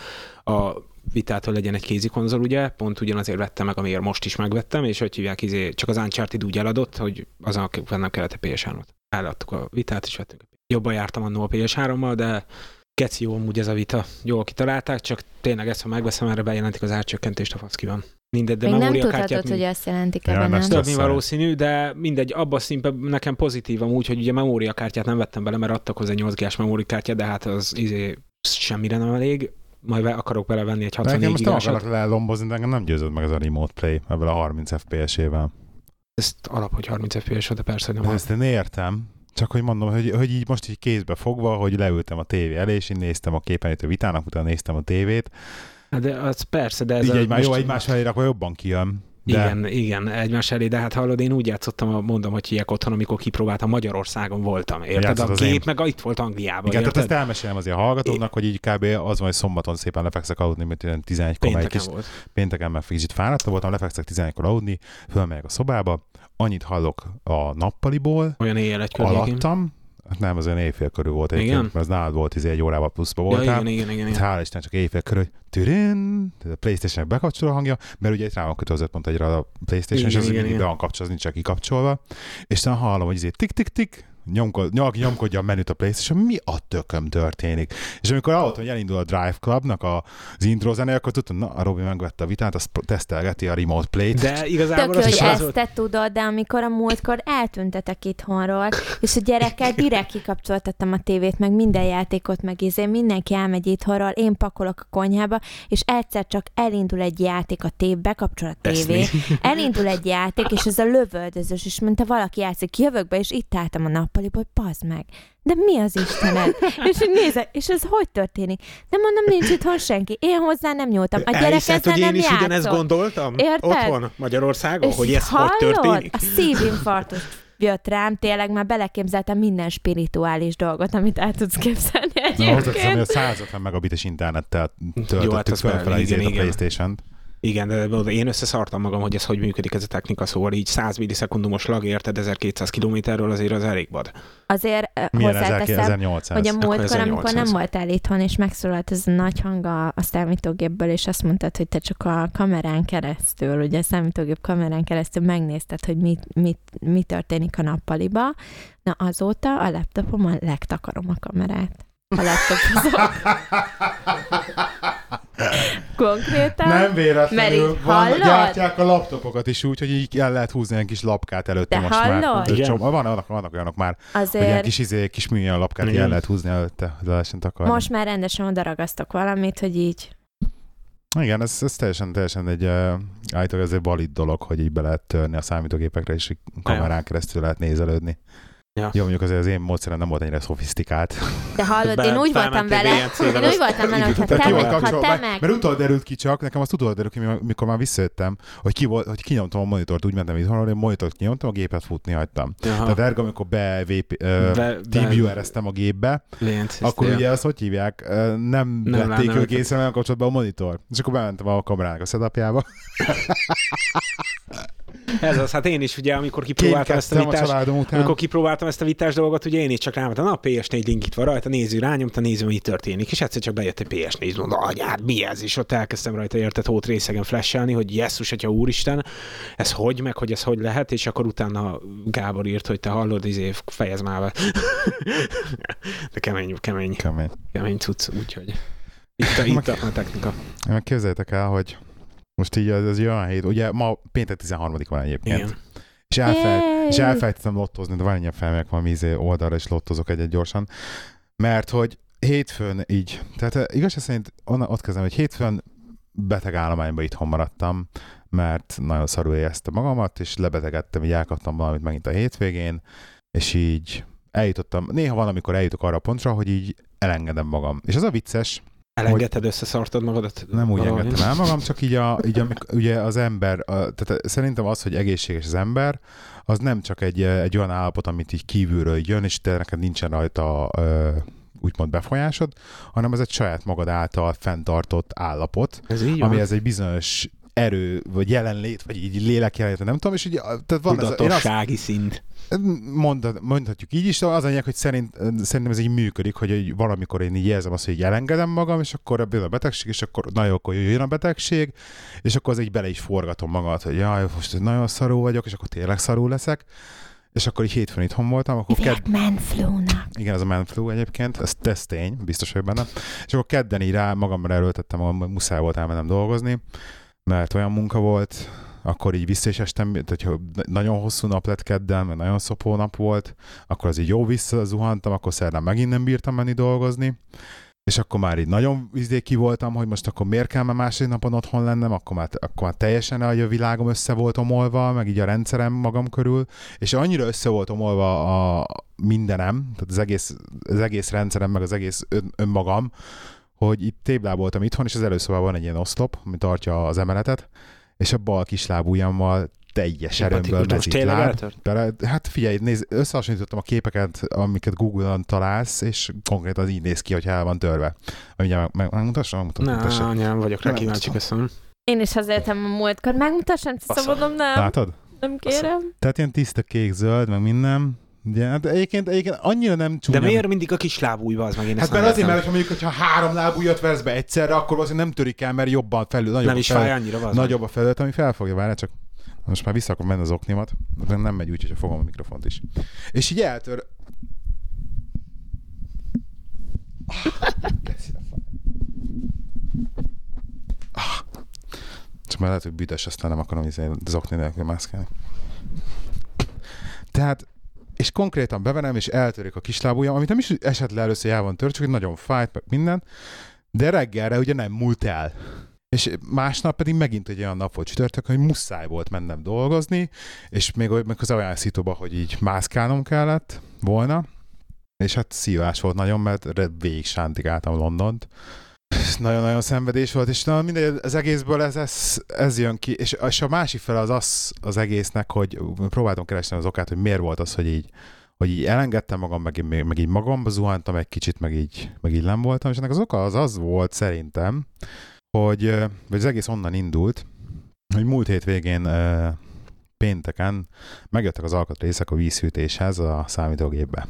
a vitát, hogy legyen egy kézi konzol, ugye, pont ugyanazért vettem meg, amiért most is megvettem, és hogy hívják, izé, csak az Uncharted úgy eladott, hogy azon nem kellett a PS3-ot. Eladtuk a vitát, és vettünk. Jobban jártam annó a PS3-mal, de keci jó amúgy ez a vita. Jól kitalálták, csak tényleg ezt, ha megveszem, erre bejelentik az árcsökkentést, a fasz ki van. Mindegy, de
Még nem tudhatod, hogy azt jelentik
Ja,
ebben,
nem
nem?
ezt-
több, mint valószínű, de mindegy, abba a színben nekem pozitív amúgy, hogy ugye memóriakártyát nem vettem bele, mert adtak hozzá 8 g memóriakártyát, de hát az izé semmire nem elég. Majd akarok belevenni egy
De nekem
64
most nem
gigásat.
akarok lelombozni, de engem nem győzött meg ez a Remote Play ebből a 30 FPS-ével.
Ezt alap, hogy 30 FPS, de persze hogy nem.
De ezt én értem, csak hogy mondom, hogy, hogy így most így kézbe fogva, hogy leültem a tévé elé, és én néztem a képenítő vitának, utána néztem a tévét.
Hát De az persze, de ez
így
a,
egymás, jó,
most-
egymás felé akkor jobban kijön. De
Igen, igen, egymás elé, de hát hallod, én úgy játszottam, mondom, hogy hiek otthon, amikor kipróbáltam, Magyarországon voltam, érted? A gép
én-
meg itt volt Angliában,
Igen, tehát
érted?
ezt elmesélem azért a hallgatóknak, hogy így kb. az van, hogy szombaton szépen lefekszek aludni, mint ilyen 11 kor egy kis
Pénteken
pénteken már kicsit fáradt voltam, lefekszek 11-kor aludni, fölmegyek a szobába, annyit hallok a nappaliból,
Olyan éjjel egy környékén.
alattam, hát nem, az olyan éjfél körül volt
Igen?
egyébként, mert az nálad volt, izé egy órával pluszba
Ja,
voltál.
igen, igen, igen,
Hát
igen.
Hála Isten, csak éjfél körül, hogy türin, a Playstation bekapcsoló hangja, mert ugye itt rá van kötözött pont egyre a Playstation, és
Igen,
az
igen,
mindig
igen.
be van kapcsolva, az nincs csak kikapcsolva, és aztán hallom, hogy izé tik-tik-tik, nyomkod, nyomk, nyomkodja a menüt a Playstation, mi a tököm történik? És amikor hallottam, hogy elindul a Drive Clubnak a, az intro zene, akkor tudtam, na, a Robi megvette a vitát, azt tesztelgeti a Remote Play-t.
De igazából
Tök
az
jó,
is
hogy ezt te tudod, de amikor a múltkor eltüntetek itthonról, és a gyerekkel direkt kikapcsoltattam a tévét, meg minden játékot, meg izé, mindenki elmegy itthonról, én pakolok a konyhába, és egyszer csak elindul egy játék a tév, bekapcsol a tévé, elindul egy játék, és ez a lövöldözős, és mondta, valaki játszik, jövök be, és itt álltam a nappaliba, hogy pazd meg. De mi az Istened? és így nézek, és ez hogy történik? De mondom, nincs itthon senki. Én hozzá nem nyúltam. A gyerek
Elhiszed, hogy én
nem
is ugyanezt
játszott.
gondoltam?
Érted?
Otthon, Magyarországon,
És
hogy ez hogy
hallod?
történik?
A szívinfarktus jött rám, tényleg már beleképzeltem minden spirituális dolgot, amit el tudsz képzelni
Na, hozzáteszem, hogy a
egyébként.
150 megabites internettel
Jó,
töltöttük
hát
fel, fel a,
igen,
izét, a
igen.
Playstation-t.
Igen, de én összeszartam magam, hogy ez hogy működik ez a technika, szóval így 100 millisekundumos lag érted 1200 kilométerről azért az elég vad.
Azért
Milyen
hozzáteszem,
1800?
hogy a múltkor,
1800.
amikor nem voltál itthon, és megszólalt ez a nagy hang a, a számítógépből, és azt mondtad, hogy te csak a kamerán keresztül, ugye a számítógép kamerán keresztül megnézted, hogy mit, mit, mi történik a nappaliba. Na azóta a laptopomon legtakarom a kamerát. A laptopozok. Konkrétan.
Nem véletlenül
Mert így
van,
hallod?
gyártják a laptopokat is úgy, hogy így el lehet húzni egy kis lapkát előtte
De
most
hallod?
már.
Igen.
Csomó, van, vannak, vannak olyanok már, hogy ilyen
Azért
kis, izé, kis műanyag lapkát
Igen.
el lehet húzni előtte, hogy le lehessen takarni.
most már rendesen odaragasztok valamit, hogy így
Igen, ez, ez teljesen, teljesen egy uh, állítólag ez egy valid dolog, hogy így be lehet törni a számítógépekre, és kamerán keresztül lehet nézelődni.
Ja.
Jó, mondjuk azért az én módszerem nem volt ennyire szofisztikált.
De hallod,
Be-
én úgy voltam vele, én úgy voltam vele, hogy ha
indították
te,
ki
el.
volt
meg, ha
kapcsolva,
te
mert,
meg,
mert utólag derült ki csak, nekem azt utólag derült ki, mikor már visszajöttem, hogy, ki volt, hogy kinyomtam a monitort, úgy mentem itthonról, hogy a monitort kinyomtam, a gépet futni hagytam.
Aha.
Tehát ergo, amikor be, VP, uh,
Be-
TeamViewer-eztem a gépbe,
Lént,
akkor ugye azt hogy hívják, nem,
Nem
vették ők észre, nem kapcsolatban a monitor. És akkor bementem a kamerának a setupjába. *laughs*
Ez az, hát én is ugye, amikor kipróbáltam ezt a
a
vitás,
után.
amikor kipróbáltam ezt a vitás dolgot, ugye én is csak rámentem, na a PS4 link itt van rajta, nézzük, rányomta, nézzük, mi történik. És egyszer csak bejött egy PS4, mondom, anyád, mi ez? És ott elkezdtem rajta érted hót részegen flashelni, hogy jesszus, atya úristen, ez hogy, meg hogy ez hogy lehet, és akkor utána Gábor írt, hogy te hallod, izé, fejez már be. *laughs* De kemény, kemény,
Kemény.
kemény cucc, úgyhogy itt a, itt a, a technika.
Meg képzeljétek el, hogy most így ez, ez egy olyan hét, ugye ma péntek 13 van egyébként.
Igen.
És, elfel,
Yay!
és elfelejtettem lottozni, de van ilyen felmegyek valami izé oldalra, és lottozok egy-egy gyorsan. Mert hogy hétfőn így, tehát eh, igazság szerint ott kezdem, hogy hétfőn beteg állományban itthon maradtam, mert nagyon szarul éreztem magamat, és lebetegedtem, így elkaptam valamit megint a hétvégén, és így eljutottam, néha van, amikor eljutok arra a pontra, hogy így elengedem magam. És az a vicces,
Elengedted, összeszartad magadat?
nem úgy
valahogy?
engedtem el magam, csak így, a, így amik, ugye az ember, a, tehát szerintem az, hogy egészséges az ember, az nem csak egy, egy olyan állapot, amit így kívülről jön, és te neked nincsen rajta ö, úgymond befolyásod, hanem ez egy saját magad által fenntartott állapot,
Ez így
ami ez egy bizonyos erő, vagy jelenlét, vagy így lélek jelenlét, nem tudom, és így, tehát van ez, a- én azt,
Tudatossági szint.
Mondhat, mondhatjuk így is, de az a lényeg, hogy szerint, szerintem ez így működik, hogy egy valamikor én így érzem azt, hogy így elengedem magam, és akkor ebből a betegség, és akkor nagyon akkor jöjjön a betegség, és akkor az így bele is forgatom magamat, hogy jaj, most nagyon szarú vagyok, és akkor tényleg szarú leszek. És akkor így hétfőn itthon voltam, akkor
Hívják manflu-nak.
igen, ez a man flu egyébként, ez, ez tény, biztos vagyok benne. És akkor kedden így rá magamra erőltettem, hogy muszáj volt elmennem dolgozni, mert olyan munka volt, akkor így vissza is estem, tehát hogy nagyon hosszú nap lett kedden, mert nagyon szopó nap volt, akkor az így jó visszazuhantam, akkor szerdán megint nem bírtam menni dolgozni, és akkor már így nagyon ki voltam, hogy most akkor miért kell már második napon otthon lennem, akkor már, akkor már teljesen a világom össze volt omolva, meg így a rendszerem magam körül, és annyira össze volt omolva a mindenem, tehát az egész, az egész rendszerem, meg az egész ön, önmagam, hogy itt tébláboltam itthon, és az előszobában van egy ilyen oszlop, ami tartja az emeletet, és a bal kislábujjammal teljes erőmből? Bele, hát figyelj, nézd, összehasonlítottam a képeket, amiket Google-on találsz, és konkrétan az így néz ki, hogy el van törve. Mindjárt meg, meg, megmutassam, megmutatom.
Na,
tessék.
anyám, vagyok rá kíváncsi, köszönöm.
Én is azért a múltkor. Megmutassam, szabadom, nem.
Látod?
Nem kérem.
Tehát ilyen tiszta kék-zöld, meg minden. Ugye, hát egyébként, egyébként annyira nem csúnya.
De miért mindig a kis lábújba az meg én
Hát mert azért, mert ha mondjuk, hogyha három lábújat vesz be egyszerre, akkor azért nem törik el, mert jobban felül, nagyobb
nem
a
is
felül,
fáj annyira, az
nagyobb a felület, ami felfogja, várjál csak. Most már vissza akarom menni az oknimat, de nem megy úgy, hogyha fogom a mikrofont is. És így eltör... Csak már lehet, hogy büdös, aztán nem akarom izé az okni nélkül mászkálni. Tehát és konkrétan bevenem, és eltörik a kislábujjam, amit nem is esett le először, el van tört, csak nagyon fájt, meg minden, de reggelre ugye nem múlt el. És másnap pedig megint egy olyan nap volt csütörtök, hogy muszáj volt mennem dolgozni, és még, még az olyan szituba, hogy így mászkálnom kellett volna, és hát szívás volt nagyon, mert végig sántigáltam Londont. Nagyon-nagyon szenvedés volt, és na, mindegy, az egészből ez, ez, ez jön ki, és, és a másik fel az az az egésznek, hogy próbáltam keresni az okát, hogy miért volt az, hogy így, hogy így elengedtem magam, meg, meg, meg így magamba zuhantam egy kicsit, meg így, meg így nem voltam, és ennek az oka az az volt szerintem, hogy, vagy az egész onnan indult, hogy múlt hétvégén ö, pénteken megjöttek az alkatrészek a vízhűtéshez a számítógépbe.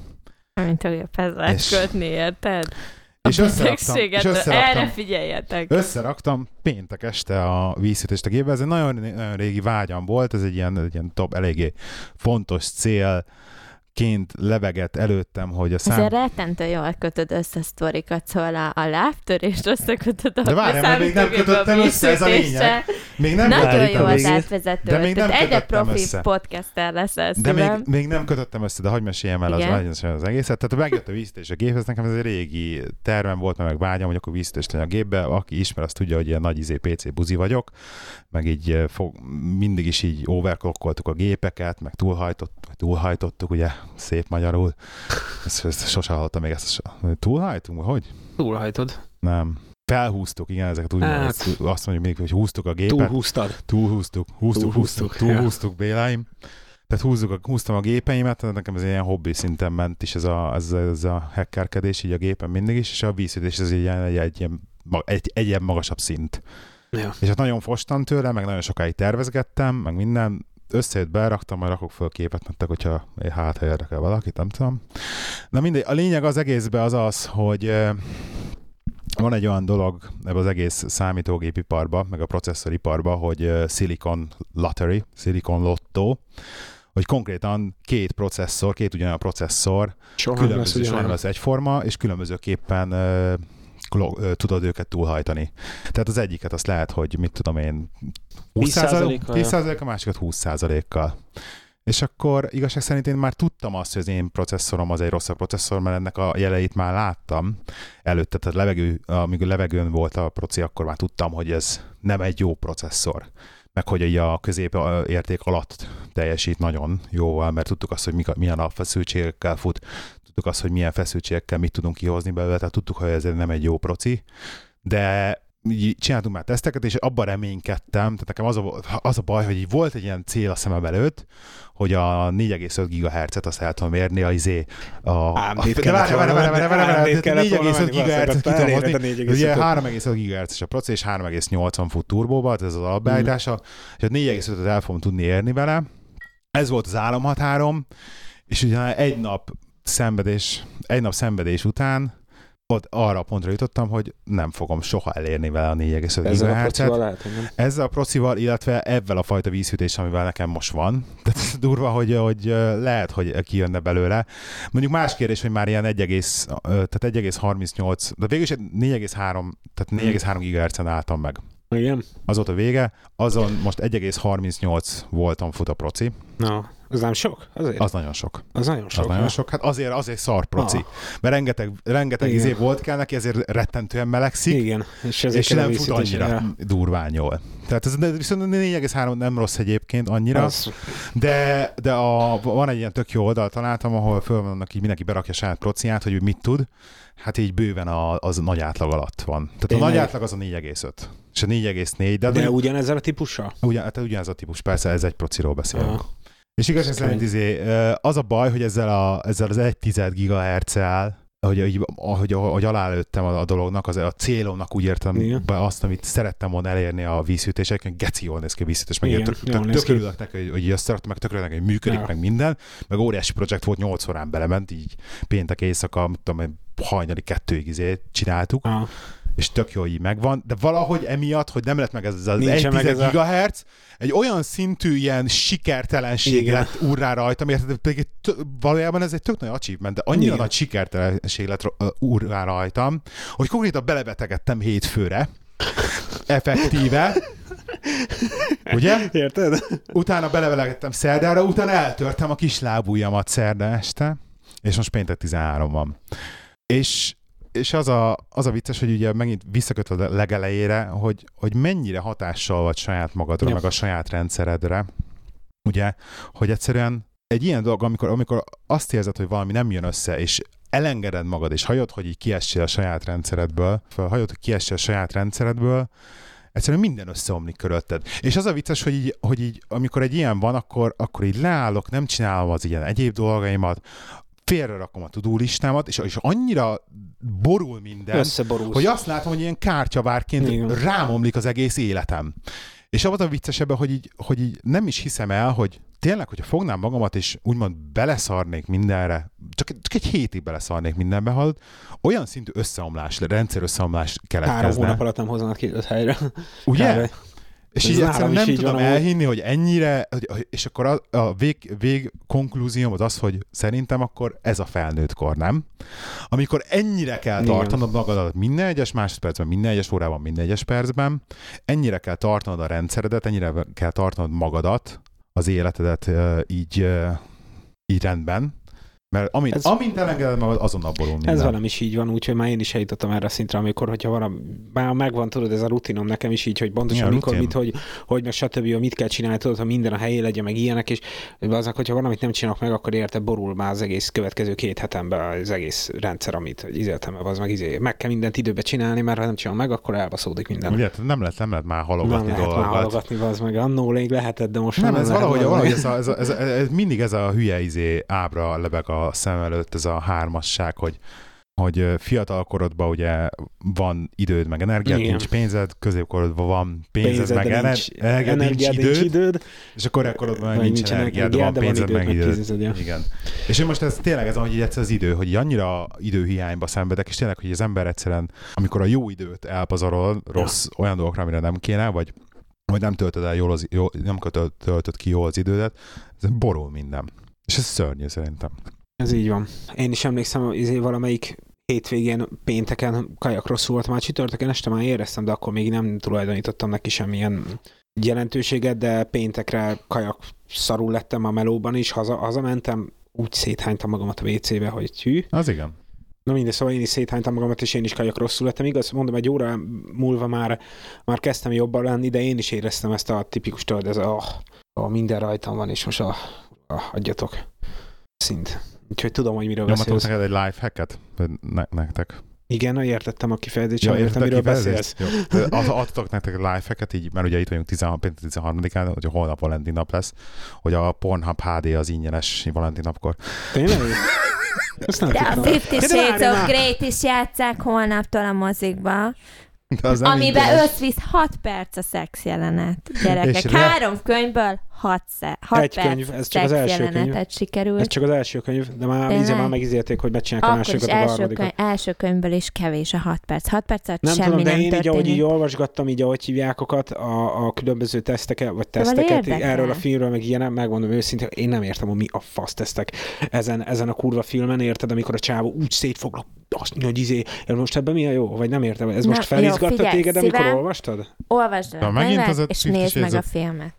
Mint a géphez lehet
És-
kötni, érted?
És és
betegséget,
összeraktam,
erre figyeljetek.
összeraktam péntek este a vízhűtést a gépbe. Ez egy nagyon, nagyon régi vágyam volt, ez egy ilyen, egy ilyen top, eléggé fontos cél, ként lebegett előttem, hogy a szám...
Ezért rettentő jól kötöd össze sztorikat, szóval a, a lábtörést összekötöd a
De várjál, még nem kötöttem össze, ez a lényeg. Még nem
Nagyon jó az átvezető.
De még nem
egyre profi
össze.
podcaster leszel
De még, még nem kötöttem össze, de hagyd meséljem el az,
Igen.
az, az egészet. Tehát megjött a vízítés a géphez, nekem ez egy régi tervem volt, meg vágyam, hogy akkor vízítést legyen a gépbe. Aki ismer, azt tudja, hogy ilyen nagy izé PC buzi vagyok, meg így eh, fog, mindig is így overclockoltuk a gépeket, meg túlhajtott, túlhajtottuk, ugye, szép magyarul. Ezt, ezt sose hallottam még ezt. Túlhajtunk? Hogy?
Túlhajtod.
Nem. Felhúztuk, igen, ezeket úgy
Hát.
hát. azt mondjuk még, hogy húztuk a gépet.
Túlhúztad.
Túlhúztuk, húztuk,
Túlhúztuk,
húztuk,
ja.
túlhúztuk Béláim. Tehát húzzuk a, húztam a gépeimet, tehát nekem ez ilyen hobbi szinten ment is ez a, ez, ez a hackerkedés így a gépen mindig is, és a vízütés ez egy, ilyen- egy, egy, ilyen, egy, egy ilyen magasabb szint.
Ja.
És hát nagyon fostam tőle, meg nagyon sokáig tervezgettem, meg minden, összejött, beraktam, majd rakok föl képet nektek, hogyha hát ha érdekel valakit, nem tudom. Na mindegy, a lényeg az egészben az az, hogy van egy olyan dolog ebbe az egész számítógépiparba, meg a processzoriparba, hogy Silicon Lottery, Silicon Lotto, hogy konkrétan két processzor, két ugyanolyan processzor,
Soha nem lesz
különböző, soha nem lesz egyforma, és különbözőképpen tudod őket túlhajtani. Tehát az egyiket azt lehet, hogy mit tudom én,
10%-kal,
10 a másikat 20%-kal. És akkor igazság szerint én már tudtam azt, hogy az én processzorom az egy rosszabb processzor, mert ennek a jeleit már láttam előtte, tehát levegő, amíg a levegőn volt a proci, akkor már tudtam, hogy ez nem egy jó processzor meg hogy így a közép érték alatt teljesít nagyon jóval, mert tudtuk azt, hogy mik, milyen alapfeszültségekkel fut, tudtuk azt, hogy milyen feszültségekkel mit tudunk kihozni belőle, tehát tudtuk, hogy ez nem egy jó proci, de így csináltunk már teszteket, és abban reménykedtem, tehát nekem az a, az a baj, hogy így volt egy ilyen cél a szemem előtt, hogy a 4,5 GHz-et azt el tudom érni, a izé, a...
AMD-t
de várj, várj, várj, várj, várj,
AMD-t
várj,
kellett volna
4,5
venni,
GHz-et ki tudom hozni,
a
ugye
4,5-öt.
3,5 GHz-es a proci, és 3,80 fut turbóba, ez az alapbeállítása, és a 4,5-öt el fogom tudni érni vele. Ez volt az álomhatárom, és ugye egy nap szenvedés, egy nap szenvedés után ott arra a pontra jutottam, hogy nem fogom soha elérni vele a 4,5
Ezzel a
GHz-et.
procival lehet, nem.
Ezzel a procival, illetve ebben a fajta vízhűtés, amivel nekem most van. *laughs* Tehát durva, hogy, hogy lehet, hogy kijönne belőle. Mondjuk más kérdés, hogy már ilyen 1, tehát 1,38, de végül is egy 4,3, tehát 4,3 GHz-en álltam meg.
Igen?
Az volt a vége, azon most 1,38 voltam fut a proci,
Na, az nem sok? Azért? Az,
nagyon sok.
az nagyon sok.
Az nagyon sok. Hát azért, azért szar proci.
Ah.
Mert rengeteg, rengeteg
Igen.
izé volt kell neki, ezért rettentően melegszik.
Igen, és
és nem fut annyira durván jól. Tehát ez de viszont a 4,3 nem rossz egyébként annyira,
Az,
de, de a, van egy ilyen tök jó oldal találtam, ahol föl vannak így mindenki berakja saját prociát, hogy mit tud. Hát így bőven a, az nagy átlag alatt van. Tehát
Tényleg?
a nagy átlag az a 4,5. És a 4,4, de,
de ugyanezzel a típussal?
ugyan, hát ugyanez a típus, persze ez egy prociról beszélünk.
Ah.
És igazság szerint izé, az a baj, hogy ezzel, a, ezzel az 1 tized GHz-el, hogy, így, ahogy, ahogy alálőttem a, a dolognak, az, a célomnak úgy értem
Igen.
be azt, amit szerettem volna elérni a vízhűtéseken, geci jól néz ki a vízhűtés, meg
Igen,
tök, örülök neki, hogy, hogy összeraktam, meg tök örülök hogy működik,
Ja.
meg minden, meg óriási projekt volt, 8 órán belement, így péntek éjszaka, mit tudom, hajnali kettőig izé csináltuk,
Ah.
És tök jó így megvan, de valahogy emiatt, hogy nem lett meg ez az 1
meg ez a-
gigahertz, egy olyan szintű ilyen sikertelenség
Igen.
lett úrrá rajtam, érted? Pedig egy tö- valójában ez egy tök nagy achievement, de annyira
Igen.
nagy sikertelenség lett uh, úrrá rajtam, hogy konkrétan belebetegedtem hétfőre, effektíve, ugye?
Érted?
Utána belevelegettem szerdára, utána eltörtem a kis lábujjamat szerda este, és most péntek 13 van. És, és az, a, az a vicces, hogy ugye megint visszakötve a legelejére, hogy, hogy mennyire hatással vagy saját magadra,
Ja.
meg a saját rendszeredre, ugye, hogy egyszerűen egy ilyen dolog, amikor, amikor azt érzed, hogy valami nem jön össze, és elengeded magad, és hajod, hogy így kiessél a saját rendszeredből, hajod, hogy kiessél a saját rendszeredből, egyszerűen minden összeomlik körülötted. És az a vicces, hogy így, hogy így amikor egy ilyen van, akkor, akkor így leállok, nem csinálom az ilyen egyéb dolgaimat, félre rakom a tudulistámat, és, és annyira borul minden, hogy azt látom, hogy ilyen kártyavárként
Igen.
rámomlik az egész életem. És abban a viccesebben, hogy így, hogy így nem is hiszem el, hogy tényleg, hogyha fognám magamat, és úgymond beleszarnék mindenre, csak, csak egy hétig beleszarnék mindenbe, hallod, olyan szintű összeomlás, rendszer összeomlás
Három
keletkezne.
hónap alatt nem hoznak ki öt helyre.
Ugye?
Kb.
És
Ez
így egyszerűen nem
így
tudom
van,
elhinni, hogy ennyire, hogy- és akkor a, a vég, vég konklúzióm az az, hogy szerintem akkor ez a felnőtt kor, nem? Amikor ennyire kell
Igen.
tartanod magadat minden egyes másodpercben, minden egyes órában, minden egyes percben, ennyire kell tartanod a rendszeredet, ennyire kell tartanod magadat, az életedet így, így rendben, mert amint,
Ez-
amint elengeded magad, azonnal borul minden.
Ez velem is így van, úgyhogy már én is eljutottam erre a szintre, amikor, hogyha valami, már megvan, tudod, ez a rutinom nekem is így, hogy pontosan
Igen,
mikor,
rutin.
mit, hogy, hogy meg stb. mit kell csinálni, tudod, ha minden a helyén legyen, meg ilyenek, és azok, hogyha valamit nem csinálok meg, akkor érte borul már az egész következő két hetemben az egész rendszer, amit hogy izéltem, az meg izé, meg kell mindent időbe csinálni, mert ha nem csinálom meg, akkor elbaszódik minden.
Ugye, nem lehet, nem lehet már
nem
halogatni
lehet már halogatni, az meg annó lehetett, de most
Nem,
már
ez
lehet,
valahogy, valahogy ez, a, ez, a, ez, a, ez, mindig ez a hülye izé ábra lebeg a szem előtt, ez a hármasság, hogy hogy fiatal korodban ugye van időd, meg energiád,
Igen.
nincs pénzed, középkorodban van pénzed,
Pénzed,
meg ener-
nincs
energiád, nincs
energiád,
időd,
nincs időd,
és akkor ekkorodban meg nincs energiád, van
energiád, van
pénzed,
időd,
meg időd.
pénzed, ja.
Igen. És én most ez tényleg ez hogy egyszer az idő, hogy annyira időhiányba szenvedek, és tényleg, hogy az ember egyszerűen, amikor a jó időt elpazarol rossz olyan dolgokra, amire nem kéne, vagy vagy nem töltöd el jól, az, jó, nem töltöd ki jól az idődet, ez borul minden. És ez szörnyű szerintem.
Ez így van. Én is emlékszem, izé valamelyik hétvégén, pénteken kajak rosszul volt, már csütörtökön este már éreztem, de akkor még nem tulajdonítottam neki semmilyen jelentőséget, de péntekre kajak szarul lettem a melóban is, haza, hazamentem, úgy széthánytam magamat a WC-be, hogy hű.
Az igen.
Na mindegy, szóval én is széthánytam magamat, és én is kajak rosszul lettem. Igaz, mondom, egy óra múlva már, már kezdtem jobban lenni, de én is éreztem ezt a tipikus tudod, ez a, a minden rajtam van, és most a, a adjatok szint. Úgyhogy tudom, hogy miről
Nyomatok
beszélsz.
neked egy life hacket? Ne, nektek.
Igen, értettem a kifejezést,
Ja,
értem, miről
kifejezést?
beszélsz.
Jó. Az, adtok nektek life hacket, így, mert ugye itt vagyunk 13, péntek 13-án, hogy holnap Valentin nap lesz, hogy a Pornhub HD az ingyenes Valentin napkor.
Tényleg? *laughs* Ezt nem
De a. Fifty
De
Shades of! Grey-t is játsszák holnaptól a mozikba,
De az
amiben összvisz 6 perc a szex jelenet. Gyerekek,
És re-
három könyvből 6, hat
Egy
perc
könyv, ez csak az első könyv.
jelenetet sikerült.
Ez csak az első könyv, de már, íze, már megízélték, hogy megcsinálják a másodikat, a
első,
harmadikat.
könyv, első könyvből is kevés a 6 perc. 6 perc alatt
Nem
semmi
tudom, de
nem
én így, ahogy
történik.
így olvasgattam, így ahogy hívják okat, a, a különböző teszteket, vagy teszteket erről a filmről, meg ilyenek, megmondom őszintén, én nem értem, hogy mi a fasz tesztek ezen, ezen a kurva filmen, érted, amikor a csávó úgy szétfoglak, azt mondja, hogy izé, most ebben mi a jó? Vagy nem értem, ez
Na,
most felizgatta
jó,
téged, amikor
szívem.
olvastad?
Olvasd el
Na, megint az a
és nézd meg a filmet.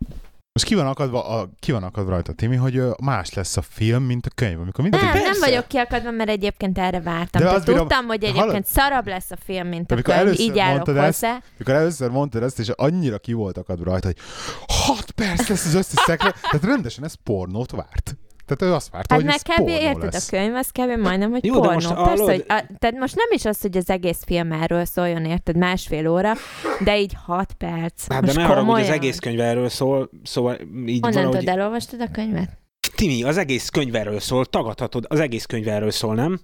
Most ki van akadva, a, ki van akadva rajta, Timi, hogy más lesz a film, mint a könyv. Amikor mindent
Nem, nem vagyok kiakadva, mert egyébként erre vártam.
De
De
azt bírom-
tudtam, hogy egyébként
hallod?
szarabb lesz a film, mint a
amikor
könyv, így állok
mondtad ezt,
hozzá.
Mikor először mondtad ezt, és annyira ki volt akadva rajta, hogy 6 perc lesz az összes szekre, tehát rendesen ez pornót várt. Tehát ő azt várta,
Hát
hogy
meg
ez
kb.
pornó
érted,
lesz.
a könyv, az kb. majdnem, hogy
Jó, de
pornó.
most
Persze,
hallod-
hogy a, tehát most nem is az, hogy az egész film erről szóljon, érted, másfél óra, de így hat perc.
Hát de
most
ne arra, hogy az egész könyv erről szól, szóval így
Honnan
valahogy...
tudod, elolvastad a könyvet?
Timi, az egész könyv erről szól, tagadhatod, az egész könyv erről szól, nem?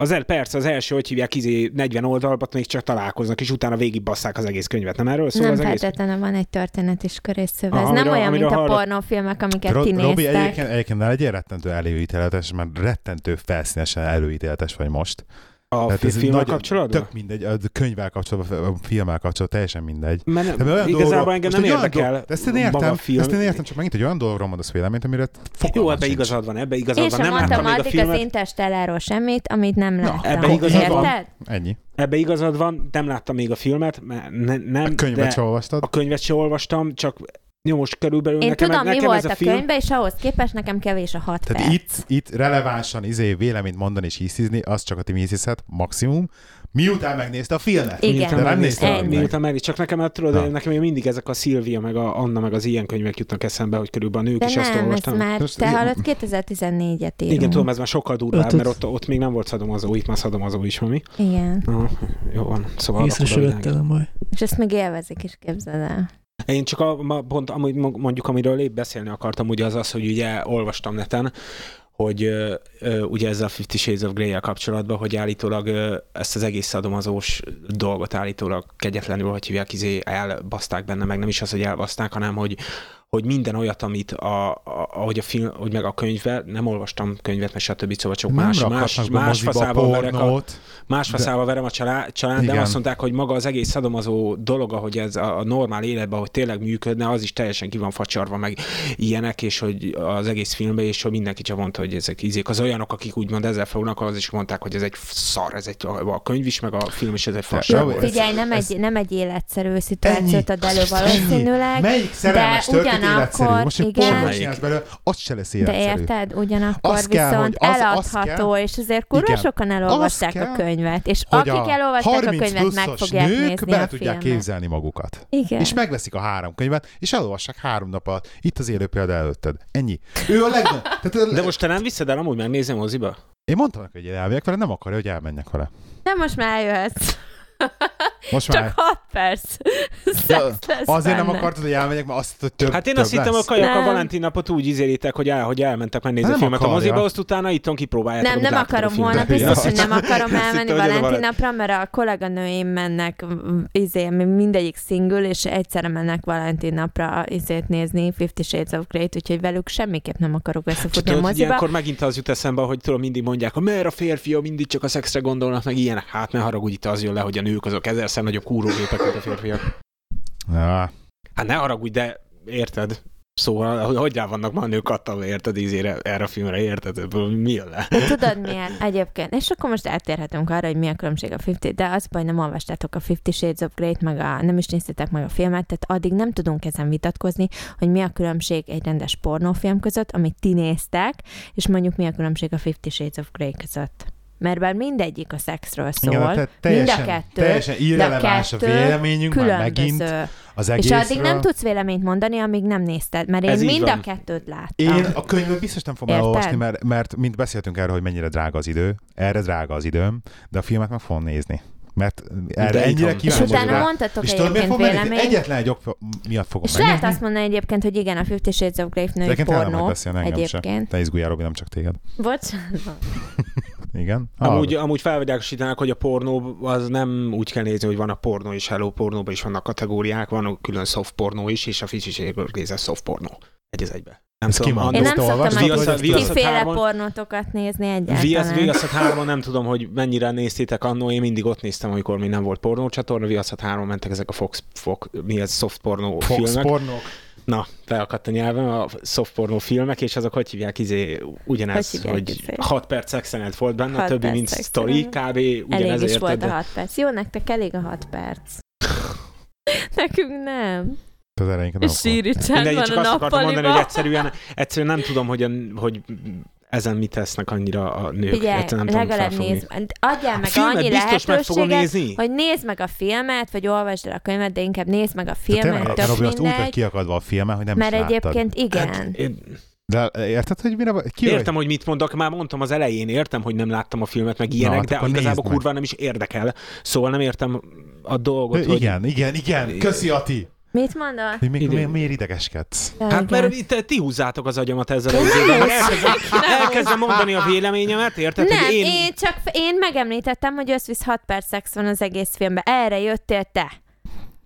Az el, persze, az első, hogy hívják, izé 40 oldalbat, még csak találkoznak, és utána végig basszák az egész könyvet. Nem erről szól
nem
az egész?
feltétlenül van egy történet is körészöve. Ez
Aha,
nem olyan, mint a
hallott-
pornófilmek, amiket
Ro-
ti
Robi,
néztek.
egyébként, egyébként ne legyél rettentő előítéletes, mert rettentő felszínesen előítéletes vagy most.
A
Tehát
fi-
ez
filmmel
nagyon-
kapcsolatban?
Tök mindegy, a könyvvel kapcsolatban, a filmmel kapcsolatban teljesen mindegy.
Mert
De olyan
igazából
dolgokra-
engem nem érdekel
dolog- de ezt én
maga
értem,
a film.
ezt én értem, csak megint egy olyan dologról mondasz véleményt, amire
Jó,
fogalmam
ebbe
sincs.
igazad van, ebbe
Én
igazad van.
sem
Nem
mondtam
láttam még a
addig az
filmet.
Interstelláról semmit, amit nem
Na,
láttam.
ebbe igazad van.
Érted?
Ennyi.
Ebbe igazad van, nem láttam még a filmet, mert ne, nem,
A könyvet
de
se olvastad?
a könyvet se olvastam, csak jó, most körülbelül
Én
nekem,
tudom, mi
nekem
volt
ez a
a
film,
könyvben, és ahhoz képest nekem kevés a hat
Tehát
perc.
itt, itt relevánsan izé véleményt mondani és hiszizni, az csak a Timi hiszizhet, maximum. Miután megnézte a filmet.
Igen.
De
Miután
nem
megnéztem,
néztem
Ennyi.
meg.
miután meg, csak nekem, hát tudod,
Na.
nekem mindig ezek a Szilvia, meg a Anna, meg az ilyen könyvek jutnak eszembe, hogy körülbelül a nők
De
is ezt
nem, ez
olvastam.
már,
Most
te hallod, 2014-et írunk.
Igen, tudom, ez már sokkal durvább, mert ott, ott még nem volt szadomazó, itt már szadomazó is, mi?
Igen.
Aha, jó van, szóval
Észre se
a
nem baj.
És ezt még élvezik is, képzeld el.
Én csak a, ma, pont, amúgy mondjuk, amiről épp beszélni akartam, ugye az az, hogy ugye olvastam neten, hogy ö, ö, ugye ezzel a Fifty Shades of Grey-el kapcsolatban, hogy állítólag ö, ezt az egész szadomazós dolgot állítólag kegyetlenül, hogy hívják, izé elbaszták benne, meg nem is az, hogy elbaszták, hanem hogy hogy minden olyat, amit a, a, ahogy a film, hogy meg a könyvvel, nem olvastam könyvet, meg stb. Szóval csak
Nem
más, más, más faszával verek a. Más faszával verem a család, család de azt mondták, hogy maga az egész szadomazó dolog, ahogy ez a, a normál életben, hogy tényleg működne, az is teljesen ki van facsarva, meg ilyenek, és hogy az egész filmben, és hogy mindenki csak mondta, hogy ezek ízék. Az olyanok, akik úgymond ezzel fognak, az is mondták, hogy ez egy szar, ez egy, a könyv is, meg a film is, ez egy fasság.
Figyelj, nem
ez-
egy, nem egy életszerű szituációt ad elő valószínűleg,
Melyik szerelmes
de
életszerű? Most egy
igen.
pornót csinálsz belőle, az se lesz
de
életszerű.
érted? Ugyanakkor
Az kell,
viszont
hogy az- az
eladható,
kell.
és azért kurva sokan elolvasták
Az
a
kell,
könyvet, és akik elolvasták a
30
könyvet, meg fogják
nők
nézni a
tudják
filmet.
képzelni magukat.
Igen.
És megveszik a három könyvet, és elolvassák három nap alatt. Itt az élő példa előtted. Ennyi. Ő a legnagyobb. *laughs* Tehát,
De most te nem viszed el amúgy megnézni a moziba?
Én mondtam neki, hogy elmegyek vele, nem akarja, hogy elmenjek vele.
Nem, most már eljöhetsz.
Most már
Csak 6 perc. *laughs*
Azért nem akartad, hogy elmegyek, mert azt hogy több
Hát én
több
azt hittem, a
lesz.
kajak a. Valentin napot úgy izélitek, hogy, el, hogy elmentek megnézni a
nem
filmet a
akarja.
moziba, azt utána itthon kipróbáljátok.
Nem, nem
a
akarom holnap, *laughs* biztos, hogy nem akarom *laughs* elmenni
a
Valentin
Valent-
napra, mert a kolléganőim mennek izé, mindegyik single, és egyszerre mennek Valentin napra izét nézni Fifty Shades of Grey-t, úgyhogy velük semmiképp nem akarok összefutni a moziba.
ilyenkor megint az jut eszembe, hogy tudom, mindig mondják, hogy mert a férfiak mindig csak a szexre gondolnak, meg ilyenek. Hát ne haragudj, itt az jön le, hogy a nők azok ezerszer nagyobb kúrógépek, mint a férfiak.
Ja.
Hát ne haragudj, de érted? Szóval, hogy rá vannak a nők kattanva, érted, ízére, erre a filmre, érted? Ebből Mi jön le?
De tudod miért? Egyébként. És akkor most eltérhetünk arra, hogy mi a különbség a 50, de az baj, nem olvastátok a Fifty Shades of Grey-t, meg a, nem is néztétek meg a filmet, tehát addig nem tudunk ezen vitatkozni, hogy mi a különbség egy rendes pornófilm között, amit ti néztek, és mondjuk mi a különbség a Fifty Shades of Grey között. Mert bár mindegyik a szexről szól,
Igen, tehát teljesen,
mind a kettő,
teljesen irreleváns a
kettő
véleményünk már megint
különböző.
az
És
egészről.
addig nem tudsz véleményt mondani, amíg nem nézted, mert én
Ez
mind a kettőt láttam.
Én a könyvet biztos nem fogom
Érted?
elolvasni, mert, mert mint beszéltünk erről, hogy mennyire drága az idő, erre drága az időm, de a filmet meg fogom nézni. Mert erre
De
ennyire
és
kíváncsi vagyok
utána
rá.
mondtatok
És
egyébként véleményt.
Egyetlen egy ok miatt fogom
És lehet
megnézni.
azt mondani egyébként, hogy igen, a Fifty Shades of Grey női
Egyébként
pornó.
engem sem.
Egyébként.
Te izguljál, Robi, nem csak téged.
Bocsánat.
Igen?
Amúgy, amúgy felvilágosítanak, hogy a pornó az nem úgy kell nézni, hogy van a pornó és hello pornóban is vannak kategóriák, van a külön soft pornó is, és a Fisicségörgéze soft pornó. Egy az egybe. Nem tudom?
Én nem szoktam
Viaszat-
kiféle pornótokat nézni
Viasz,
egyáltalán.
Viaszat 3 nem tudom, hogy mennyire néztétek annó, én mindig ott néztem, amikor még nem volt pornócsatorna, Viaszat 3 mentek ezek a Fox, Fox mi ez, soft pornó
Fox
filmek.
pornók.
Na, felakadt a nyelvem, a soft pornó filmek, és azok hogy hívják, izé, ugyanez,
Hogy
hogy,
hívják, izé?
6 perc szexenet volt benne, a többi, mint
szexenet.
story, kb.
Elég is
érted,
volt a
de-
6 perc. Jó, nektek elég a 6 perc. *laughs* Nekünk nem.
Az elejénket nem
És síri csend van
csak
a
azt akartam mondani, hogy
nappaliba.
egyszerűen, egyszerűen nem tudom, hogy, a, hogy ezen mit tesznek annyira a nők.
Figyelj,
nem tudom
legalább
felfogni.
nézd, adjál meg
Filmet
annyi
biztos meg fogom
lehetőséget,
nézni.
hogy nézd meg a filmet, vagy olvasd el a könyvet, de inkább nézd meg a filmet,
tényleg,
tök
Robi, azt úgy vagy
mindegy.
kiakadva a filmen, hogy nem
Mert
is láttad.
egyébként igen.
Hát, én
De érted, hogy mire? Ki vagy?
értem, hogy mit mondok, már mondtam az elején, értem, hogy nem láttam a filmet, meg ilyenek,
hát
de igazából
meg.
kurva nem is érdekel. Szóval nem értem a dolgot,
Ö,
hogy...
Igen, igen, igen. Köszi, Ati.
Mit mondod?
Hogy mi, mi, miért idegeskedsz?
Ja,
Hát
igen.
mert itt ti húzzátok az agyamat ezzel az időben, elkezdem, elkezdem mondani a véleményemet, érted?
Nem,
hogy
én...
én...
csak én megemlítettem, hogy összvisz 6 perc szex van az egész filmben. Erre jöttél te.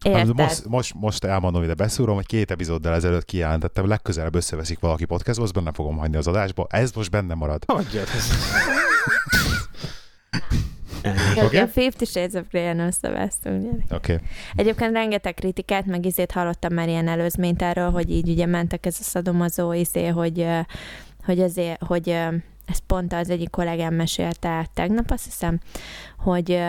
Érted?
Most, most, most elmondom, ide beszúrom, hogy két epizóddal ezelőtt kijelentettem, legközelebb összeveszik valaki podcastba, azt benne fogom hagyni az adásba. Ez most benne marad.
Hagyjad ezt.
Oké?
A Fifty Shades of Grey-en összevesztünk.
Oké. Okay.
Egyébként rengeteg kritikát, meg izét hallottam már ilyen előzményt erről, hogy így ugye mentek ez a szadomazó izé, hogy, hogy azért, hogy ö, ez pont az egyik kollégám mesélte tegnap, azt hiszem, hogy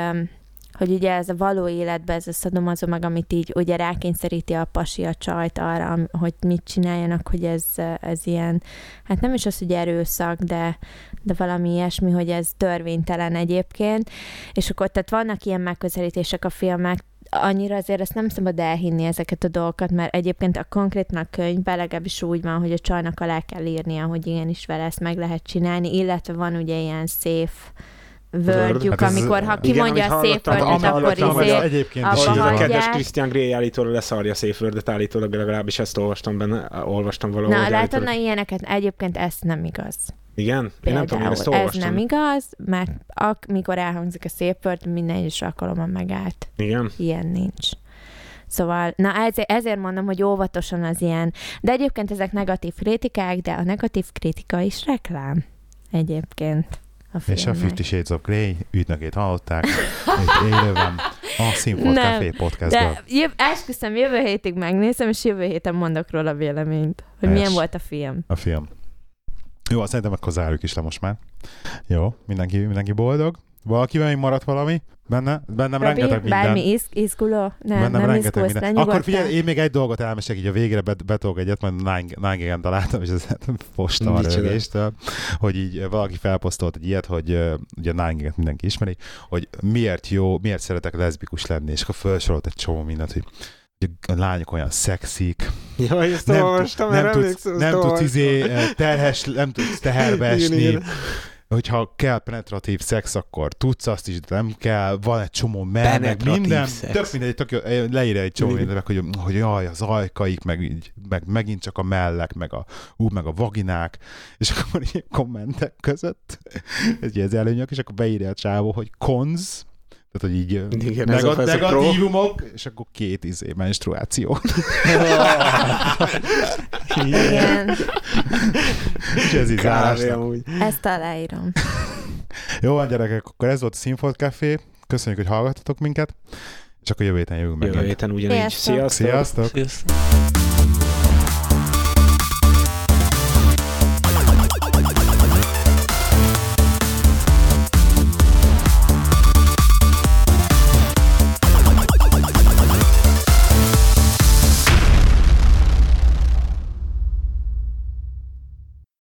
hogy ugye ez a való életben ez a szadomazó, meg amit így ugye rákényszeríti a pasi a csajt arra, hogy mit csináljanak, hogy ez, ez ilyen, hát nem is az, hogy erőszak, de, de valami ilyesmi, hogy ez törvénytelen egyébként, és akkor tehát vannak ilyen megközelítések a filmek, annyira azért ezt nem szabad elhinni ezeket a dolgokat, mert egyébként a konkrétan a könyvben legalábbis úgy van, hogy a csajnak alá kell írnia, hogy igenis vele ezt meg lehet csinálni, illetve van ugye ilyen safe vördjük,
Hát
amikor ha
igen,
kimondja
amit
a
amit
akkor izé,
egyébként
abba
is
a kedves Christian Grey állítólag leszarja a Word-et, állítólag legalábbis ezt olvastam benne, olvastam valahol.
Na, látod, na ilyeneket, egyébként ez nem igaz.
Igen? Én nem tudom, én ezt
Például. ez
olvastam.
nem igaz, mert ak- mikor elhangzik a safe word, minden egyes alkalommal megállt.
Igen?
Ilyen nincs. Szóval, na ezért, ezért mondom, hogy óvatosan az ilyen. De egyébként ezek negatív kritikák, de a negatív kritika is reklám. Egyébként. A
És a. Fifty Shades of Grey ügynökét hallották, itt élőben a Színfolt Café podcastből.
De jöv, esküszöm, jövő hétig megnézem, és jövő héten mondok róla véleményt, hogy
Es.
milyen volt a film.
A film. Jó, azt szerintem akkor zárjuk is le most már. Jó, mindenki, mindenki boldog. Valakivel még maradt valami? Benne? Bennem
Robi,
rengeteg minden.
bármi iz, izguló? Nem,
Bennem
nem
rengeteg
izgulsz,
minden. Akkor figyelj, én még egy dolgot elmesek, így a végére bet, betolok egyet, majd Nine találtam, és ez *laughs* fosta a rögéstől, hogy így valaki felposztolt egy ilyet, hogy ugye Nine mindenki ismeri, hogy miért jó, miért szeretek leszbikus lenni, és akkor felsorolt egy csomó mindent, hogy a lányok olyan szexik,
Jaj, ezt
nem,
olvastam,
nem tudsz, nem tudsz izé, terhes, nem tudsz teherbe
Igen,
esni,
igen.
hogyha kell penetratív szex, akkor tudsz azt is, de nem kell, van egy csomó mell, meg minden.
szex.
Tök mindegy, tök, jó, leírja egy csomó
Igen.
mindenek, hogy, hogy jaj, az ajkaik, meg, így, meg megint csak a mellek, meg a, ú, meg a vaginák, és akkor így kommentek között *laughs* egy ilyen előnyök, és akkor beírja a csávó, hogy cons, tehát, hogy így
Igen, ez a-
negat-
ez a pro.
negatívumok, és akkor két izé, menstruáció.
Igen,
és ez
amúgy.
ezt aláírom.
Jó van, gyerekek, akkor ez volt a Színfolt Café. Köszönjük, hogy hallgattatok minket, és akkor jövő héten jövünk
Jövő
megint.
héten ugyanígy. Sziasztok!
Sziasztok!
Sziasztok.